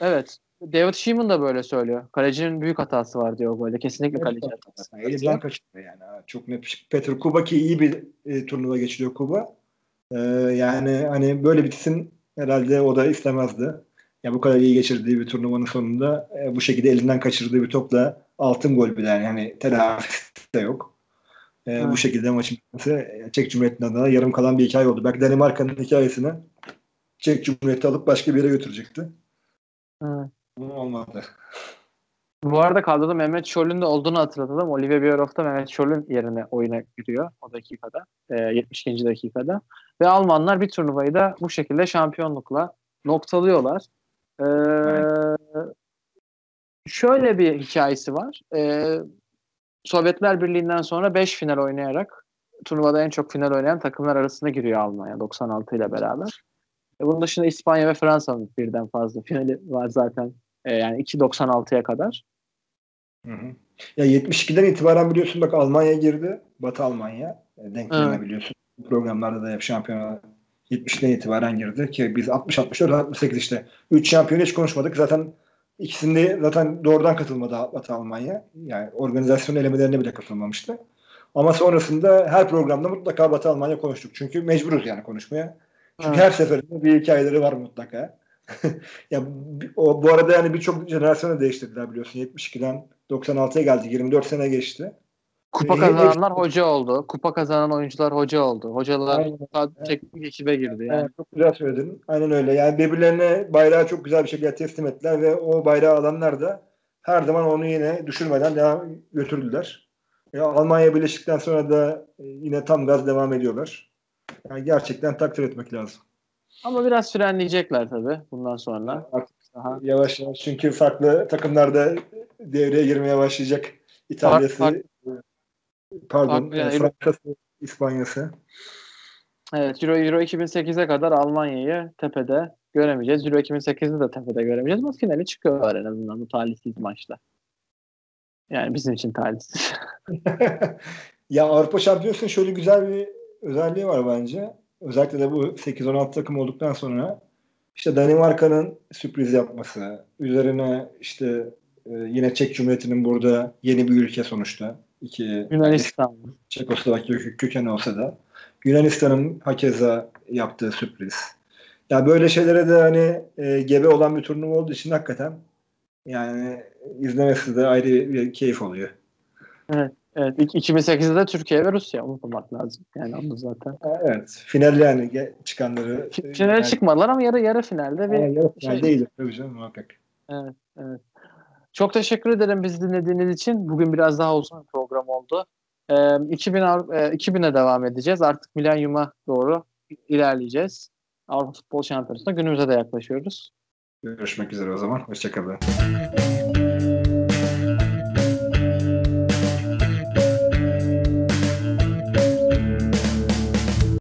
evet David Sheehan da böyle söylüyor. Kalecinin büyük hatası var diyor böyle. Kesinlikle kaleci hatası.
Yani Elinden kaçırdı yani. Çok net. şey. Petr Kuba ki iyi bir e, turnuva geçiriyor Kuba. Ee, yani hani böyle bitsin herhalde o da istemezdi. Ya bu kadar iyi geçirdiği bir turnuvanın sonunda e, bu şekilde elinden kaçırdığı bir topla altın gol bile yani hani telafisi de yok. E,
Evet.
Bu şekilde maçın bitmesi Çek Cumhuriyeti'nin adına yarım kalan bir hikaye oldu. Belki Danimarka'nın hikayesini Çek Cumhuriyeti alıp başka bir yere götürecekti.
Evet.
Ama olmadı.
Bu arada kadroda Mehmet Şol'ün de olduğunu hatırlatalım. Olivier Bierhoff da Mehmet Şol'ün yerine oyuna giriyor o dakikada. E, 72. dakikada. Ve Almanlar bir turnuvayı da bu şekilde şampiyonlukla noktalıyorlar. E, şöyle bir hikayesi var. E, Sovyetler Birliği'nden sonra 5 final oynayarak turnuvada en çok final oynayan takımlar arasına giriyor Almanya 96 ile beraber. E, bunun dışında İspanya ve Fransa'nın birden fazla finali var zaten. E, yani 2.96'ya kadar.
Hı hı. Ya 72'den itibaren biliyorsun bak Almanya girdi. Batı Almanya. E, Denkleme
Evet.
biliyorsun. Bu programlarda da hep şampiyona 70'den itibaren girdi ki biz 60 64 68 işte 3 şampiyon hiç konuşmadık. Zaten ikisinde zaten doğrudan katılmadı Batı Almanya. Yani organizasyon elemelerine bile katılmamıştı. Ama sonrasında her programda mutlaka Batı Almanya konuştuk. Çünkü mecburuz yani konuşmaya. Çünkü
Evet.
her seferinde bir hikayeleri var mutlaka. [LAUGHS] ya o bu arada yani birçok jenerasyonu değiştirdiler biliyorsun. 72'den 96'ya geldi. 24 sene geçti.
Kupa
Ee,
kazananlar hoca oldu. Kupa kazanan oyuncular hoca oldu. Hocalar
Aynen.
teknik ekibe girdi. Yani.
Yani çok güzel söyledin. Aynen öyle. Yani birbirlerine bayrağı çok güzel bir şekilde teslim ettiler ve o bayrağı alanlar da her zaman onu yine düşürmeden devam götürdüler. E, Almanya birleştikten sonra da e, yine tam gaz devam ediyorlar. Yani gerçekten takdir etmek lazım.
Ama biraz frenleyecekler tabii bundan sonra.
Artık
Daha
yavaş yavaş çünkü farklı takımlarda devreye girmeye başlayacak. İtalya'sı,
Fark-
pardon,
farklı yani-
e, Fransa'sı, İspanya'sı.
Evet Euro, Euro 2008'e kadar Almanya'yı tepede göremeyeceğiz. Euro 2008'de de tepede göremeyeceğiz ama finale çıkıyorlar en azından bu talihsiz maçla. Yani bizim için talihsiz. [LAUGHS] [LAUGHS]
ya Avrupa Şampiyonası'nın şöyle güzel bir özelliği var bence. Özellikle de bu 8-16 takım olduktan sonra işte Danimarka'nın sürpriz yapması, üzerine işte e, yine Çek Cumhuriyeti'nin burada yeni bir ülke sonuçta. İki
Yunanistan.
Çekoslovakya kö- kökeni olsa da Yunanistan'ın hakeza yaptığı sürpriz. Ya böyle şeylere de hani e, gebe olan bir turnuva olduğu için hakikaten yani izlemesi de ayrı bir keyif oluyor.
Evet. ilk 2008'de de Türkiye ve Rusya unutmamak lazım. Yani onu zaten.
Evet. Final yani çıkanları.
Fi- Finale çıkmadılar ama yarı yarı finalde bir
Yani, yarı final
şey-
değil tabii canım muhakkak.
Evet, evet. Çok teşekkür ederim bizi dinlediğiniz için. Bugün biraz daha uzun bir program oldu. Ee, 2000 e, 2000'e devam edeceğiz. Artık milenyuma doğru ilerleyeceğiz. Avrupa Futbol Şampiyonası'nda günümüze de yaklaşıyoruz.
Görüşmek üzere o zaman. Hoşçakalın.